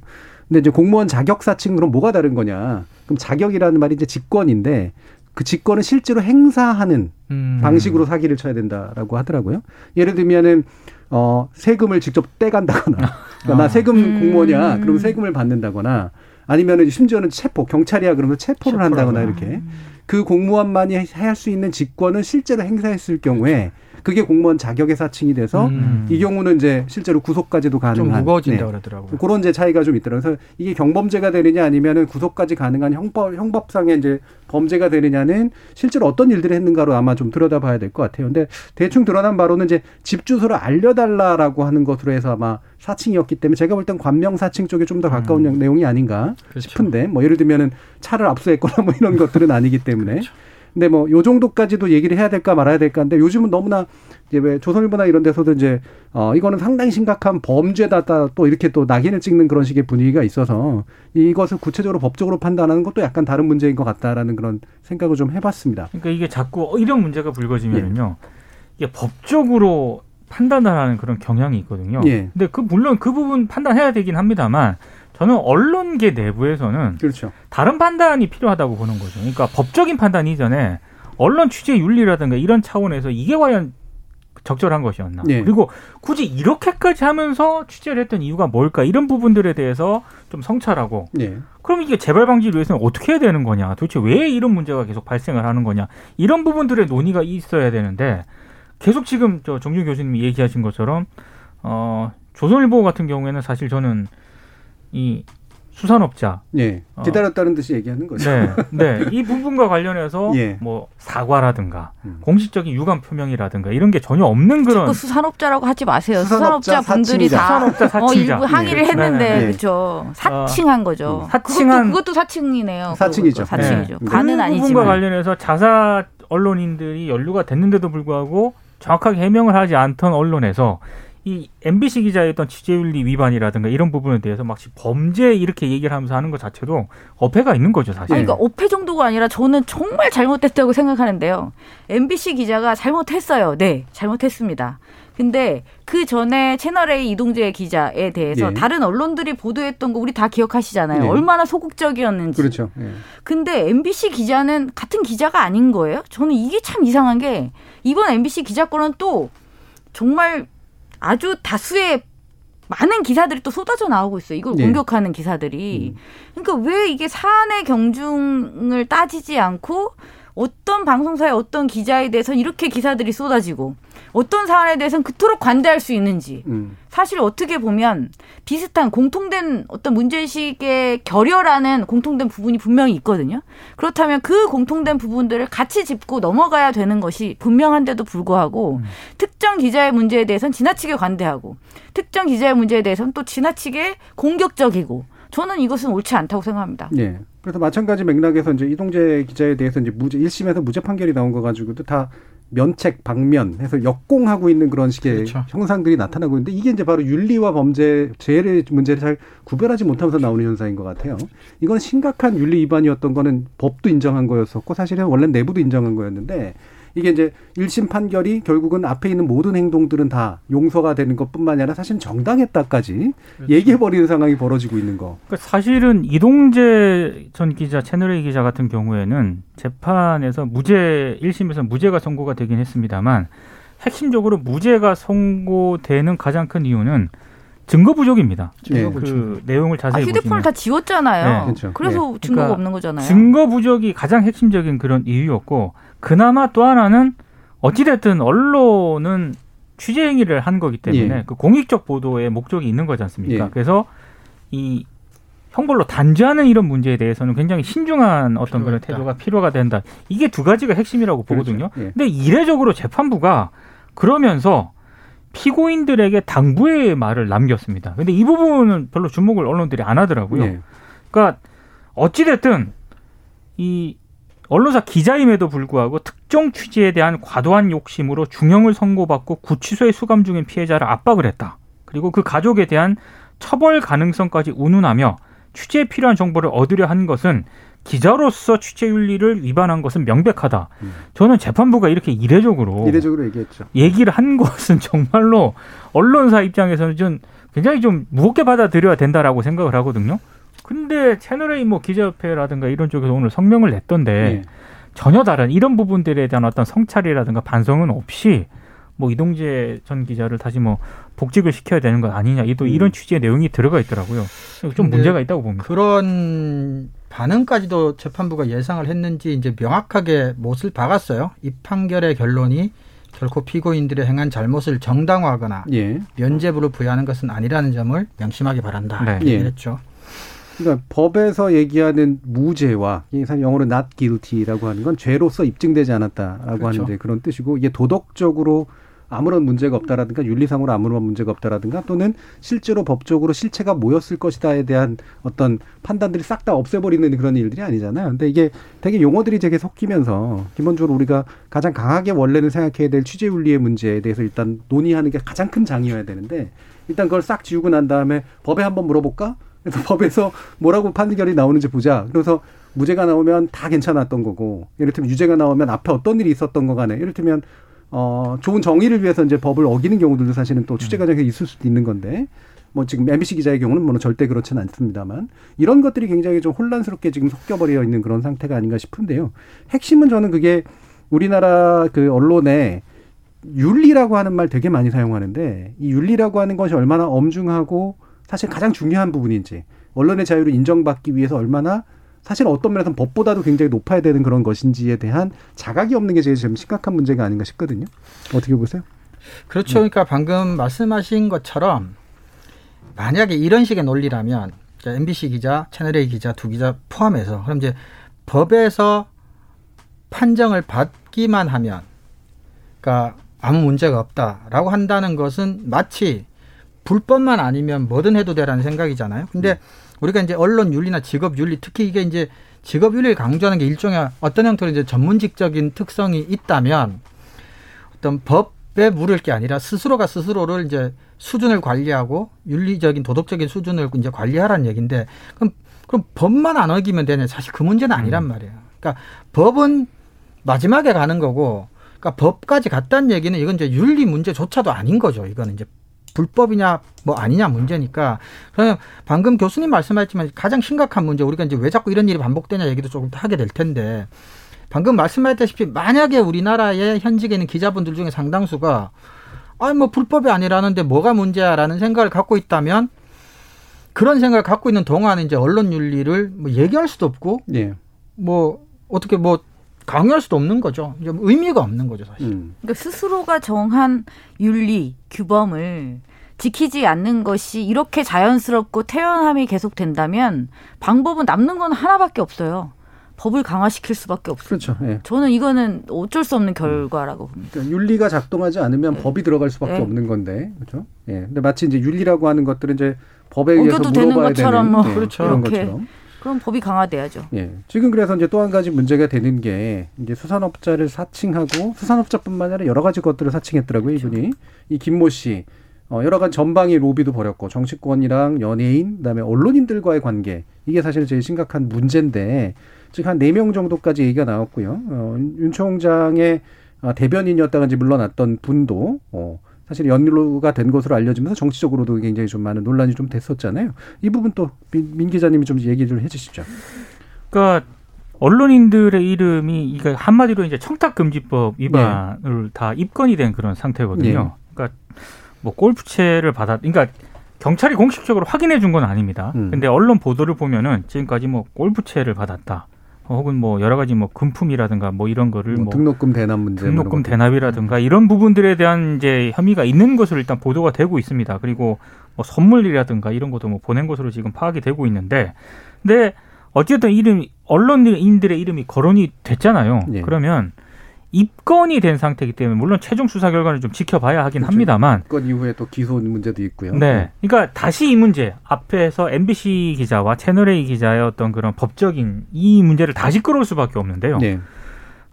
근데 이제 공무원 자격 사칭 그럼 뭐가 다른 거냐? 그럼 자격이라는 말이 이제 직권인데 그 직권을 실제로 행사하는 음. 방식으로 사기를 쳐야 된다라고 하더라고요. 예를 들면은 어 세금을 직접 떼간다거나 그러니까 나 세금 음. 공무원이야 그러면 세금을 받는다거나 아니면은 심지어는 체포 경찰이야 그러면 체포를 체포를 한다거나. 이렇게 그 공무원만이 할 수 있는 직권을 실제로 행사했을 경우에 그 게 공무원 자격의 사칭이 돼서 음. 이 경우는 이제 실제로 구속까지도 가능한 좀 무거워진다 네. 그러더라고요. 그런 이제 차이가 좀 있더라고요. 그래서 이게 경범죄가 되느냐 아니면은 구속까지 가능한 형법 형법상의 이제 범죄가 되느냐는 실제로 어떤 일들을 했는가로 아마 좀 들여다봐야 될 것 같아요. 근데 대충 드러난 바로는 이제 집 주소를 알려달라라고 하는 것으로 해서 아마 사칭이었기 때문에 제가 볼 땐 관명 사칭 쪽에 좀 더 가까운 음. 내용이 아닌가 그렇죠. 싶은데 뭐 예를 들면은 차를 압수했거나 뭐 이런 것들은 아니기 때문에. 그렇죠. 근데 뭐 요 정도까지도 얘기를 해야 될까 말아야 될까 한데 요즘은 너무나 이제 왜 조선일보나 이런 데서도 이제 어 이거는 상당히 심각한 범죄다 또 이렇게 또 낙인을 찍는 그런 식의 분위기가 있어서 이것을 구체적으로 법적으로 판단하는 것도 약간 다른 문제인 것 같다라는 그런 생각을 좀 해봤습니다. 그러니까 이게 자꾸 이런 문제가 불거지면요. 이게 법적으로 판단하는 그런 경향이 있거든요. 예. 근데 그 물론 그 부분 판단해야 되긴 합니다만 저는 언론계 내부에서는 그렇죠. 다른 판단이 필요하다고 보는 거죠. 그러니까 법적인 판단 이전에 언론 취재 윤리라든가 이런 차원에서 이게 과연 적절한 것이었나. 예. 그리고 굳이 이렇게까지 하면서 취재를 했던 이유가 뭘까 이런 부분들에 대해서 좀 성찰하고 예. 그럼 이게 재발 방지를 위해서는 어떻게 해야 되는 거냐 도대체 왜 이런 문제가 계속 발생을 하는 거냐 이런 부분들의 논의가 있어야 되는데 계속 지금 저 정유 교수님이 얘기하신 것처럼 어 조선일보 같은 경우에는 사실 저는 이 수산업자 예. 어. 기다렸다는 듯이 얘기하는 거죠. 네, 네. 이 부분과 관련해서 예. 뭐 사과라든가 음. 공식적인 유감 표명이라든가 이런 게 전혀 없는 그런 자꾸 수산업자라고 하지 마세요. 수산업자 수산업자 분들이 사칭자. 다 수산업자 어, 사칭자. 일부 항의를 예. 했는데 네네. 그렇죠. 사칭한 거죠. 음, 사칭한- 그것도, 그것도 사칭이네요. 사칭이죠. 그것도 사칭이죠. 네. 관은 그 부분과 아니지만. 관련해서 자사 언론인들이 연루가 됐는데도 불구하고 정확하게 해명을 하지 않던 언론에서 이 MBC 기자의 어떤 취재윤리 위반이라든가 이런 부분에 대해서 마치 범죄 이렇게 얘기를 하면서 하는 것 자체도 어폐가 있는 거죠 사실. 아니, 그러니까 오패 정도가 아니라 저는 정말 잘못됐다고 생각하는데요. MBC 기자가 잘못했어요. 네, 잘못했습니다. 근데 그 전에 채널A 이동재 기자에 대해서 예. 다른 언론들이 보도했던 거 우리 다 기억하시잖아요. 네. 얼마나 소극적이었는지. 그렇죠. 예. 근데 MBC 기자는 같은 기자가 아닌 거예요. 저는 이게 참 이상한 게 이번 MBC 기자 건은 또 정말 아주 다수의 많은 기사들이 또 쏟아져 나오고 있어요. 이걸 네. 공격하는 기사들이. 그러니까 왜 이게 사안의 경중을 따지지 않고 어떤 방송사의 어떤 기자에 대해서는 이렇게 기사들이 쏟아지고 어떤 사안에 대해서는 그토록 관대할 수 있는지 음. 사실 어떻게 보면 비슷한 공통된 어떤 문제의식의 결여라는 공통된 부분이 분명히 있거든요. 그렇다면 그 공통된 부분들을 같이 짚고 넘어가야 되는 것이 분명한데도 불구하고 특정 기자의 문제에 대해서는 지나치게 관대하고 특정 기자의 문제에 대해서는 또 지나치게 공격적이고 저는 이것은 옳지 않다고 생각합니다. 예. 그래서 마찬가지 맥락에서 이제 이동재 기자에 대해서 이제 무죄 1심에서 무죄 판결이 나온 거 가지고도 다 면책 방면 해서 역공하고 있는 그런 식의 그렇죠. 형상들이 나타나고 있는데 이게 이제 바로 윤리와 범죄 죄의 문제를 잘 구별하지 못하면서 나오는 현상인 것 같아요. 이건 심각한 윤리 위반이었던 거는 법도 인정한 거였었고 사실은 원래 내부도 인정한 거였는데 이게 이제 1심 판결이 결국은 앞에 있는 모든 행동들은 다 용서가 되는 것뿐만 아니라 사실 정당했다까지 그렇죠. 얘기해버리는 상황이 벌어지고 있는 거. 그러니까 사실은 이동재 전 기자, 채널A 기자 같은 경우에는 재판에서 무죄 1심에서 무죄가 선고가 되긴 했습니다만 핵심적으로 무죄가 선고되는 가장 큰 이유는 증거 부족입니다. 네. 그 내용을 아, 자세히 휴대폰을 보시면 다 지웠잖아요. 네, 그렇죠. 그래서 네. 증거가 그러니까 없는 거잖아요. 증거 부족이 가장 핵심적인 그런 이유였고 그나마 또 하나는 어찌됐든 언론은 취재 행위를 한 거기 때문에 예. 그 공익적 보도의 목적이 있는 거지 않습니까? 예. 그래서 이 형벌로 단죄하는 이런 문제에 대해서는 굉장히 신중한 어떤 그런. 태도가 필요가 된다. 이게 두 가지가 핵심이라고 보거든요. 그렇죠. 예. 근데 이례적으로 재판부가 그러면서 피고인들에게 당부의 말을 남겼습니다. 근데 이 부분은 별로 주목을 언론들이 안 하더라고요. 예. 그러니까 어찌됐든 이 언론사 기자임에도 불구하고 특정 취지에 대한 과도한 욕심으로 중형을 선고받고 구치소에 수감 중인 피해자를 압박을 했다. 그리고 그 가족에 대한 처벌 가능성까지 운운하며 취재에 필요한 정보를 얻으려 한 것은 기자로서 취재 윤리를 위반한 것은 명백하다. 저는 재판부가 이렇게 이례적으로 이례적으로 얘기했죠. 얘기를 한 것은 정말로 언론사 입장에서는 좀 굉장히 좀 무겁게 받아들여야 된다라고 생각을 하거든요. 근데 채널A 뭐 기자협회라든가 이런 쪽에서 오늘 성명을 냈던데 예. 전혀 다른 이런 부분들에 대한 어떤 성찰이라든가 반성은 없이 뭐 이동재 전 기자를 다시 뭐 복직을 시켜야 되는 것 아니냐 또 음. 이런 취지의 내용이 들어가 있더라고요. 좀 문제가 있다고 봅니다. 그런 반응까지도 재판부가 예상을 했는지 이제 명확하게 못을 박았어요. 이 판결의 결론이 결코 피고인들의 행한 잘못을 정당화하거나 예. 면죄부를 부여하는 것은 아니라는 점을 명심하기 바란다. 네. 예. 했죠. 그러니까 법에서 얘기하는 무죄와 영어로 not guilty라고 하는 건 죄로서 입증되지 않았다라고 그렇죠. 하는데 그런 뜻이고 이게 도덕적으로 아무런 문제가 없다라든가 윤리상으로 아무런 문제가 없다라든가 또는 실제로 법적으로 실체가 뭐였을 것이다에 대한 어떤 판단들이 싹 다 없애버리는 그런 일들이 아니잖아요. 근데 이게 되게 용어들이 되게 섞이면서 기본적으로 우리가 가장 강하게 원래는 생각해야 될 취재 윤리의 문제에 대해서 일단 논의하는 게 가장 큰 장이어야 되는데 일단 그걸 싹 지우고 난 다음에 법에 한번 물어볼까? 그래서 법에서 뭐라고 판결이 나오는지 보자. 그래서 무죄가 나오면 다 괜찮았던 거고, 예를 들면 유죄가 나오면 앞에 어떤 일이 있었던 거 간에, 예를 들면 어 좋은 정의를 위해서 이제 법을 어기는 경우들도 사실은 또 취재 과정에서 있을 수도 있는 건데, 뭐 지금 MBC 기자의 경우는 뭐 절대 그렇지는 않습니다만 이런 것들이 굉장히 좀 혼란스럽게 지금 섞여버려 있는 그런 상태가 아닌가 싶은데요. 핵심은 저는 그게 우리나라 그 언론에 윤리라고 하는 말 되게 많이 사용하는데 이 윤리라고 하는 것이 얼마나 엄중하고 사실 가장 중요한 부분인지 언론의 자유를 인정받기 위해서 얼마나 사실 어떤 면에서는 법보다도 굉장히 높아야 되는 그런 것인지에 대한 자각이 없는 게 제일 좀 심각한 문제가 아닌가 싶거든요. 어떻게 보세요? 그렇죠. 그러니까 방금 말씀하신 것처럼 만약에 이런 식의 논리라면 자, MBC 기자, 채널A 기자 두 기자 포함해서 그럼 이제 법에서 판정을 받기만 하면 그러니까 아무 문제가 없다라고 한다는 것은 마치 불법만 아니면 뭐든 해도 되라는 생각이잖아요. 근데 우리가 이제 언론 윤리나 직업 윤리 특히 이게 이제 직업 윤리를 강조하는 게 일종의 어떤 형태로 이제 전문직적인 특성이 있다면 어떤 법에 물을 게 아니라 스스로가 스스로를 이제 수준을 관리하고 윤리적인 도덕적인 수준을 이제 관리하라는 얘기인데 그럼 그럼 법만 안 어기면 되냐 사실 그 문제는 아니란 말이에요. 그러니까 법은 마지막에 가는 거고 그러니까 법까지 갔다는 얘기는 이건 이제 윤리 문제조차도 아닌 거죠. 이거는 이제 불법이냐 뭐 아니냐 문제니까 그러면 방금 교수님 말씀하셨지만 가장 심각한 문제 우리가 이제 왜 자꾸 이런 일이 반복되냐 얘기도 조금 하게 될 텐데 방금 말씀하셨다시피 만약에 우리나라의 현직에 있는 기자분들 중에 상당수가 아니 뭐 불법이 아니라는데 뭐가 문제야라는 생각을 갖고 있다면 그런 생각을 갖고 있는 동안 이제 언론 윤리를 뭐 얘기할 수도 없고 예. 뭐 어떻게 뭐 강요할 수도 없는 거죠. 의미가 없는 거죠, 사실. 음. 그러니까 스스로가 정한 윤리, 규범을 지키지 않는 것이 이렇게 자연스럽고 태연함이 계속된다면 방법은 남는 건 하나밖에 없어요. 법을 강화시킬 수밖에 없어요. 그렇죠. 예. 저는 이거는 어쩔 수 없는 결과라고 봅니다. 그러니까 윤리가 작동하지 않으면 네. 법이 들어갈 수밖에 네. 없는 건데, 그렇죠? 예. 근데 마치 이제 윤리라고 하는 것들은 이제 법에 의해서 어겨도 되는 물어봐야 것처럼 되는 뭐 예, 그렇죠. 이런. 것처럼. 그럼 법이 강화돼야죠. 예. 지금 그래서 이제 또 한 가지 문제가 되는 게 이제 수산업자를 사칭하고 수산업자뿐만 아니라 여러 가지 것들을 사칭했더라고요, 이분이. 이 김모 씨. 어, 여러 가지 전방위 로비도 벌였고 정치권이랑 연예인, 그다음에 언론인들과의 관계. 이게 사실 제일 심각한 문제인데 지금 한네 명 정도까지 얘기가 나왔고요. 어, 윤 총장의 아, 대변인이었다가 이제 물러났던 분도 어, 사실 연루가 된 것으로 알려지면서 정치적으로도 굉장히 좀 많은 논란이 좀 됐었잖아요. 이 부분 또민 기자님이 좀 얘기 를 해주시죠. 그러니까 언론인들의 이름이 이게 한마디로 이제 청탁 금지법 위반을 네. 다 입건이 된 그런 상태거든요. 네. 그러니까 뭐 골프채를 받았, 그러니까 경찰이 공식적으로 확인해 준 건 아닙니다. 음. 근데 언론 보도를 보면은 지금까지 뭐 골프채를 받았다. 혹은 뭐 여러 가지 뭐 금품이라든가 뭐 이런 거를 뭐, 뭐 등록금 대납 문제 등록금 대납이라든가 이런 부분들에 대한 이제 혐의가 있는 것으로 일단 보도가 되고 있습니다. 그리고 뭐 선물이라든가 이런 것도 뭐 보낸 것으로 지금 파악이 되고 있는데 근데 어쨌든 이름 언론인들의 이름이 거론이 됐잖아요. 네. 그러면 입건이 된 상태이기 때문에 물론 최종 수사 결과는 좀 지켜봐야 하긴 그렇죠. 합니다만 입건 이후에 또 기소 문제도 있고요. 네. 그러니까 다시 이 문제 앞에서 MBC 기자와 채널 A 기자의 어떤 그런 법적인 이 문제를 다시 끌어올 수밖에 없는데요. 네.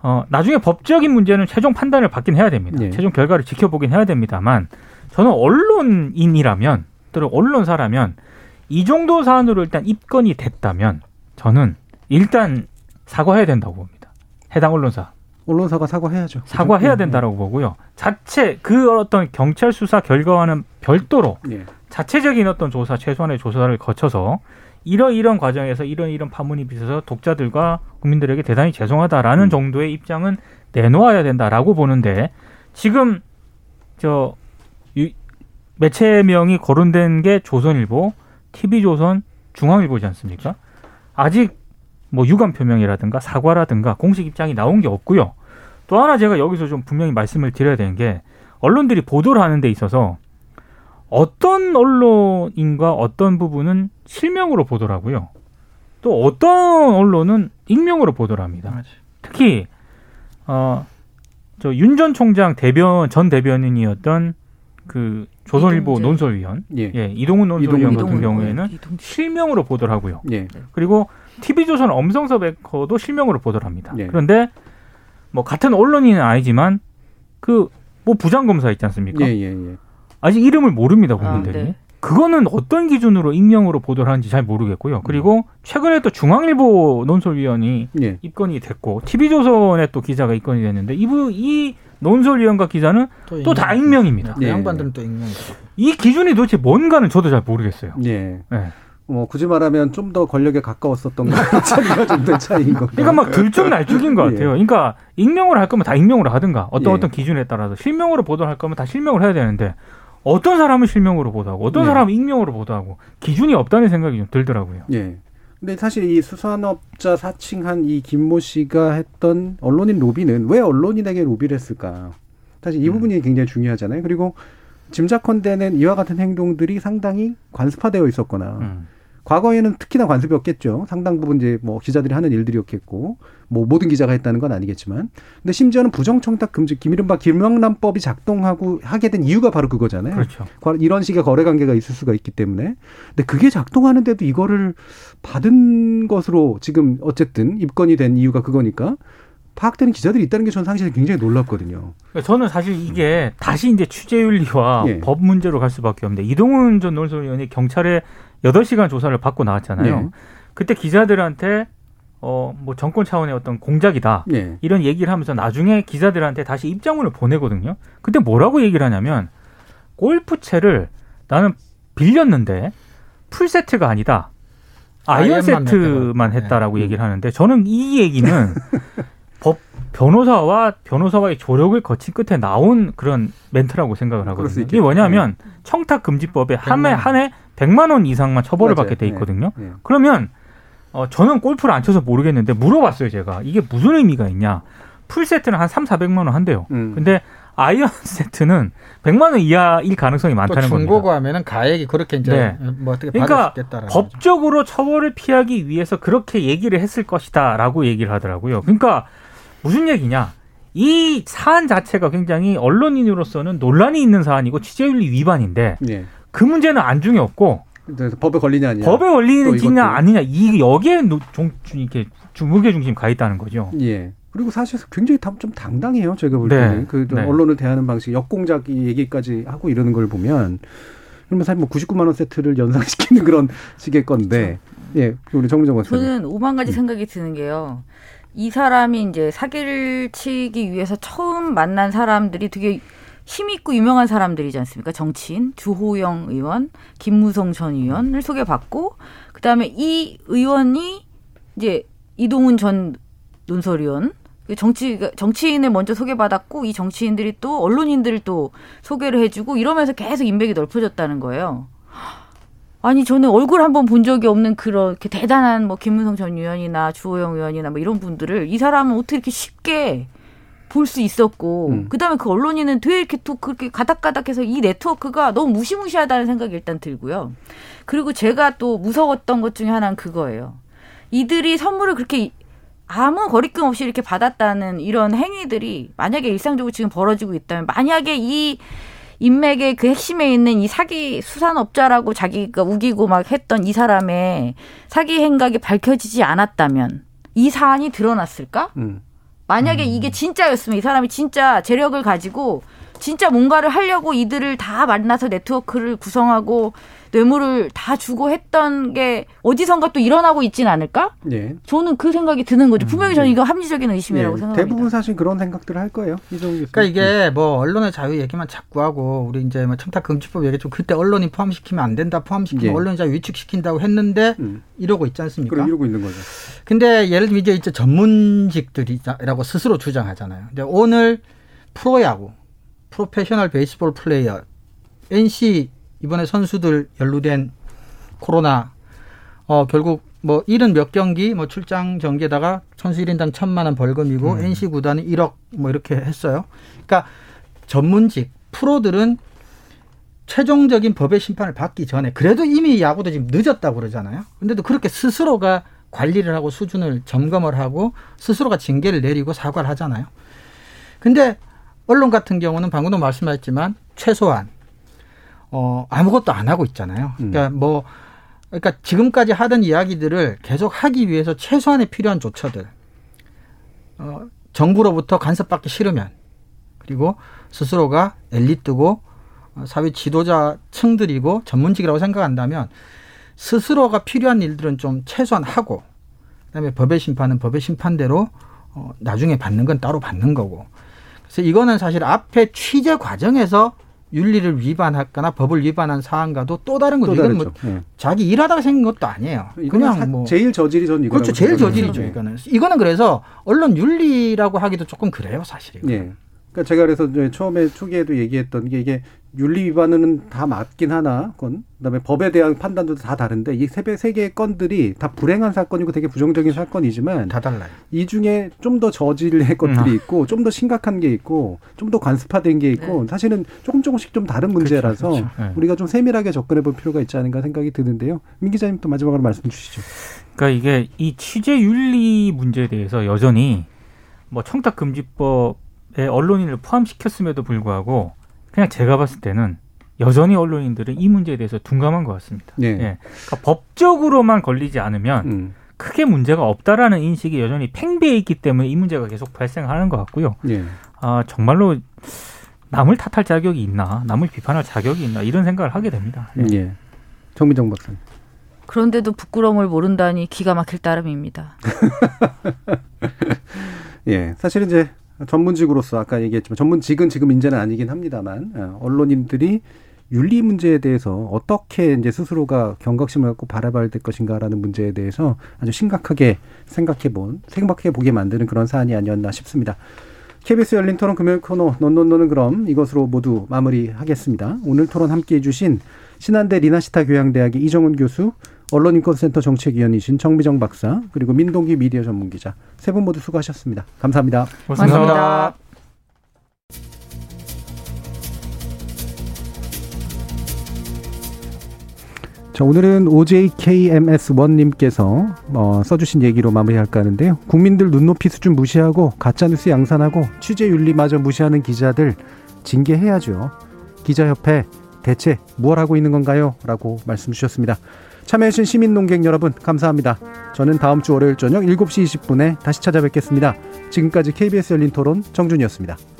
어, 나중에 법적인 문제는 최종 판단을 받긴 해야 됩니다. 네. 최종 결과를 지켜보긴 해야 됩니다만 저는 언론인이라면 또는 언론사라면 이 정도 사안으로 일단 입건이 됐다면 저는 일단 사과해야 된다고 봅니다. 해당 언론사. 언론사가 사과해야죠. 사과해야 네. 된다라고 보고요. 자체 그 어떤 경찰 수사 결과와는 별도로 예. 자체적인 어떤 조사, 최소한의 조사를 거쳐서 이러이런 과정에서 이런 이런 파문이 빚어서 독자들과 국민들에게 대단히 죄송하다라는 음. 정도의 입장은 내놓아야 된다라고 보는데 지금 저 매체명이 거론된 게 조선일보, TV조선, 중앙일보지 않습니까? 아직 뭐 유감 표명이라든가 사과라든가 공식 입장이 나온 게 없고요. 또 하나 제가 여기서 좀 분명히 말씀을 드려야 되는 게 언론들이 보도를 하는 데 있어서 어떤 언론인과 어떤 부분은 실명으로 보도를 하고요. 또 어떤 언론은 익명으로 보도를 합니다. 맞아. 특히 어 저 윤 전 총장 대변 전 대변인이었던 그 조선일보 이동재. 논설위원, 예. 예 이동훈 논설위원 이동훈, 같은 경우에는 이동재. 실명으로 보도를 하고요. 예. 그리고 TV조선 엄성섭 앵커도 실명으로 보도를 합니다. 예. 그런데 뭐 같은 언론인은 아니지만 그 뭐 부장검사 있지 않습니까? 예, 예, 예. 아직 이름을 모릅니다 국민들이. 아, 네. 그거는 어떤 기준으로 익명으로 보도를 하는지 잘 모르겠고요. 그리고 최근에 또 중앙일보 논설위원이 예. 입건이 됐고 TV조선에 또 기자가 입건이 됐는데 이부 이 논설위원과 기자는 또 다 익명입니다. 네. 양반들은 또 익명이죠. 이 기준이 도대체 뭔가는 저도 잘 모르겠어요. 예. 네. 뭐 굳이 말하면 좀 더 권력에 가까웠었던 것 차이가 좀 된 차이인 거. 그러니까 막 들쭉날쭉인 것 같아요. 예. 그러니까 익명으로 할 거면 다 익명으로 하든가 어떤 예. 어떤 기준에 따라서 실명으로 보도할 거면 다 실명을 해야 되는데 어떤 사람은 실명으로 보도하고 어떤 예. 사람은 익명으로 보도하고 기준이 없다는 생각이 좀 들더라고요. 예. 근데 사실 이 수산업자 사칭한 이 김모 씨가 했던 언론인 로비는 왜 언론인에게 로비를 했을까? 사실 이 음. 부분이 굉장히 중요하잖아요. 그리고 짐작컨대는 이와 같은 행동들이 상당히 관습화되어 있었거나 음. 과거에는 특히나 관습이 없겠죠. 상당 부분 이제 뭐 기자들이 하는 일들이었겠고, 뭐 모든 기자가 했다는 건 아니겠지만, 근데 심지어는 부정청탁 금지, 김이른바 김영란법이 작동하고 하게 된 이유가 바로 그거잖아요. 그렇죠. 이런 식의 거래 관계가 있을 수가 있기 때문에, 근데 그게 작동하는데도 이거를 받은 것으로 지금 어쨌든 입건이 된 이유가 그거니까. 파악되는 기자들이 있다는 게 저는 사실 굉장히 놀랍거든요. 그러니까 저는 사실 이게 다시 이제 취재윤리와 예. 법 문제로 갈 수밖에 없는데 이동훈 전 논설위원이 경찰에 여덟 시간 조사를 받고 나왔잖아요. 네. 그때 기자들한테 어, 뭐 정권 차원의 어떤 공작이다. 네. 이런 얘기를 하면서 나중에 기자들한테 다시 입장문을 보내거든요. 그때 뭐라고 얘기를 하냐면 골프채를 나는 빌렸는데 풀 세트가 아니다. 아이언 세트만 했다라고 네. 얘기를 하는데 저는 이 얘기는 법 변호사와 변호사와의 조력을 거친 끝에 나온 그런 멘트라고 생각을 하거든요. 이게 뭐냐면 네. 청탁 금지법에 한해 한해 100만 원 이상만 처벌을 맞아요. 받게 돼 있거든요. 네. 네. 그러면 어 저는 골프를 안 쳐서 모르겠는데 물어봤어요, 제가. 이게 무슨 의미가 있냐? 풀 세트는 한 3, 400만 원 한대요. 음. 근데 아이언 세트는 100만 원 이하일 가능성이 많다는 겁니다. 중고고 하면은 가액이 그렇게 이제 네. 뭐 어떻게 그러니까 법적으로 거죠. 처벌을 피하기 위해서 그렇게 얘기를 했을 것이다라고 얘기를 하더라고요. 그러니까 무슨 얘기냐? 이 사안 자체가 굉장히 언론인으로서는 논란이 있는 사안이고 취재윤리 위반인데 네. 그 문제는 안중에 없고 법에 걸리냐 아니냐 법에 걸리느냐 아니냐 이 여기에 종, 이렇게 무게 중심 가 있다는 거죠. 예. 그리고 사실 굉장히 좀 당당해요. 제가 볼 네. 때는 그 네. 언론을 대하는 방식, 역공작 얘기까지 하고 이러는 걸 보면 그러면 사실 뭐 99만 원 세트를 연상시키는 그런 식의 건데, 그렇죠. 예, 우리 정정 원 저는 오만 가지 생각이 드는 게요. 이 사람이 이제 사기를 치기 위해서 처음 만난 사람들이 되게 힘 있고 유명한 사람들이지 않습니까? 정치인 주호영 의원, 김무성 전 의원을 소개받고 그다음에 이 의원이 이제 이동훈 전 논설위원 정치 정치인을 먼저 소개받았고 이 정치인들이 또 언론인들을 또 소개를 해주고 이러면서 계속 인맥이 넓어졌다는 거예요. 아니 저는 얼굴 한 번 본 적이 없는 그렇게 대단한 뭐 김문성 전 의원이나 주호영 의원이나 뭐 이런 분들을 이 사람은 어떻게 이렇게 쉽게 볼 수 있었고 음. 그다음에 그 언론인은 왜 이렇게 또 그렇게 가닥가닥해서 이 네트워크가 너무 무시무시하다는 생각이 일단 들고요. 그리고 제가 또 무서웠던 것 중에 하나는 그거예요. 이들이 선물을 그렇게 아무 거리낌 없이 이렇게 받았다는 이런 행위들이 만약에 일상적으로 지금 벌어지고 있다면 만약에 이 인맥의 그 핵심에 있는 이 사기 수산업자라고 자기가 우기고 막 했던 이 사람의 사기 행각이 밝혀지지 않았다면 이 사안이 드러났을까? 음. 만약에 음. 이게 진짜였으면 이 사람이 진짜 재력을 가지고 진짜 뭔가를 하려고 이들을 다 만나서 네트워크를 구성하고 뇌물을 다 주고 했던 게 어디선가 또 일어나고 있지는 않을까? 네. 저는 그 생각이 드는 거죠. 분명히 저는 음, 네. 이거 합리적인 의심이라고 네. 생각합니다. 대부분 사실 그런 생각들을 할 거예요. 그러니까 이게 뭐 언론의 자유 얘기만 자꾸 하고 우리 이제 뭐 청탁 금지법 얘기 좀 그때 언론이 포함시키면 안 된다. 포함시키면 네. 언론의 자유 위축시킨다고 했는데 음. 이러고 있지 않습니까? 그럼 이러고 있는 거죠. 근데 예를 들면 이제, 이제 전문직들이라고 스스로 주장하잖아요. 근데 오늘 프로야구 프로페셔널 베이스볼 플레이어 NC 이번에 선수들 연루된 코로나 어 결국 뭐 일은 몇 경기 뭐 출장 전개다가 선수 1인당 천만 원 벌금이고 음. NC 구단이 1억 뭐 이렇게 했어요. 그러니까 전문직 프로들은 최종적인 법의 심판을 받기 전에 그래도 이미 야구도 지금 늦었다고 그러잖아요. 근데도 그렇게 스스로가 관리를 하고 수준을 점검을 하고 스스로가 징계를 내리고 사과를 하잖아요. 근데 언론 같은 경우는 방금도 말씀하셨지만 최소한 어, 아무것도 안 하고 있잖아요. 음. 그러니까 뭐, 그러니까 지금까지 하던 이야기들을 계속 하기 위해서 최소한의 필요한 조처들, 어, 정부로부터 간섭받기 싫으면, 그리고 스스로가 엘리트고 어, 사회 지도자 층들이고 전문직이라고 생각한다면 스스로가 필요한 일들은 좀 최소한 하고 그 다음에 법의 심판은 법의 심판대로 어, 나중에 받는 건 따로 받는 거고 그래서 이거는 사실 앞에 취재 과정에서 윤리를 위반했거나 법을 위반한 사안과도 또 다른 거죠. 이건 뭐 네. 자기 일하다가 생긴 것도 아니에요. 그냥 사, 뭐 제일 저질이 전 이거 그렇죠. 제일 저질이죠. 네. 이거는 이거는 그래서 언론 윤리라고 하기도 조금 그래요, 사실이. 네. 그러니까 제가 그래서 처음에 초기에도 얘기했던 게 이게 윤리 위반은 다 맞긴 하나 건 그다음에 법에 대한 판단도 다 다른데 이세세 개의 건들이 다 불행한 사건이고 되게 부정적인 사건이지만 다 달라요. 이 중에 좀 더 저질의 것들이 음. 있고 좀 더 심각한 게 있고 좀 더 관습화된 게 있고 네. 사실은 조금 조금씩 좀 다른 그렇죠, 문제라서 그렇죠, 그렇죠. 네. 우리가 좀 세밀하게 접근해 볼 필요가 있지 않은가 생각이 드는데요. 민 기자님 또 마지막으로 말씀 주시죠. 그러니까 이게 이 취재 윤리 문제에 대해서 여전히 뭐 청탁 금지법 언론인을 포함시켰음에도 불구하고 그냥 제가 봤을 때는 여전히 언론인들은 이 문제에 대해서 둔감한 것 같습니다. 네. 예. 그러니까 법적으로만 걸리지 않으면 음. 크게 문제가 없다라는 인식이 여전히 팽배해 있기 때문에 이 문제가 계속 발생하는 것 같고요. 네. 아 정말로 남을 탓할 자격이 있나, 남을 비판할 자격이 있나 이런 생각을 하게 됩니다. 예. 네. 정미정 박사님. 그런데도 부끄러움을 모른다니 기가 막힐 따름입니다. 예, 사실은 이제 전문직으로서 아까 얘기했지만 전문직은 지금 인제는 아니긴 합니다만 어, 언론인들이 윤리 문제에 대해서 어떻게 이제 스스로가 경각심을 갖고 바라봐야 될 것인가라는 문제에 대해서 아주 심각하게 생각해 본, 생각해 보게 만드는 그런 사안이 아니었나 싶습니다. KBS 열린 토론 금요일 코너 논논논은 그럼 이것으로 모두 마무리하겠습니다. 오늘 토론 함께 해 주신 신한대 리나시타 교양대학의 이정훈 교수, 언론인권센터 정책위원이신 정미정 박사 그리고 민동기 미디어 전문기자 세 분 모두 수고하셨습니다. 감사합니다. 고맙습니다. 감사합니다. 자, 오늘은 OJKMS1님께서 어, 써주신 얘기로 마무리할까 하는데요. 국민들 눈높이 수준 무시하고 가짜뉴스 양산하고 취재윤리마저 무시하는 기자들 징계해야죠. 기자협회 대체 무엇 하고 있는 건가요? 라고 말씀 주셨습니다. 참여해주신 시민 농객 여러분 감사합니다. 저는 다음 주 월요일 저녁 7시 20분에 다시 찾아뵙겠습니다. 지금까지 KBS 열린 토론 정준이었습니다.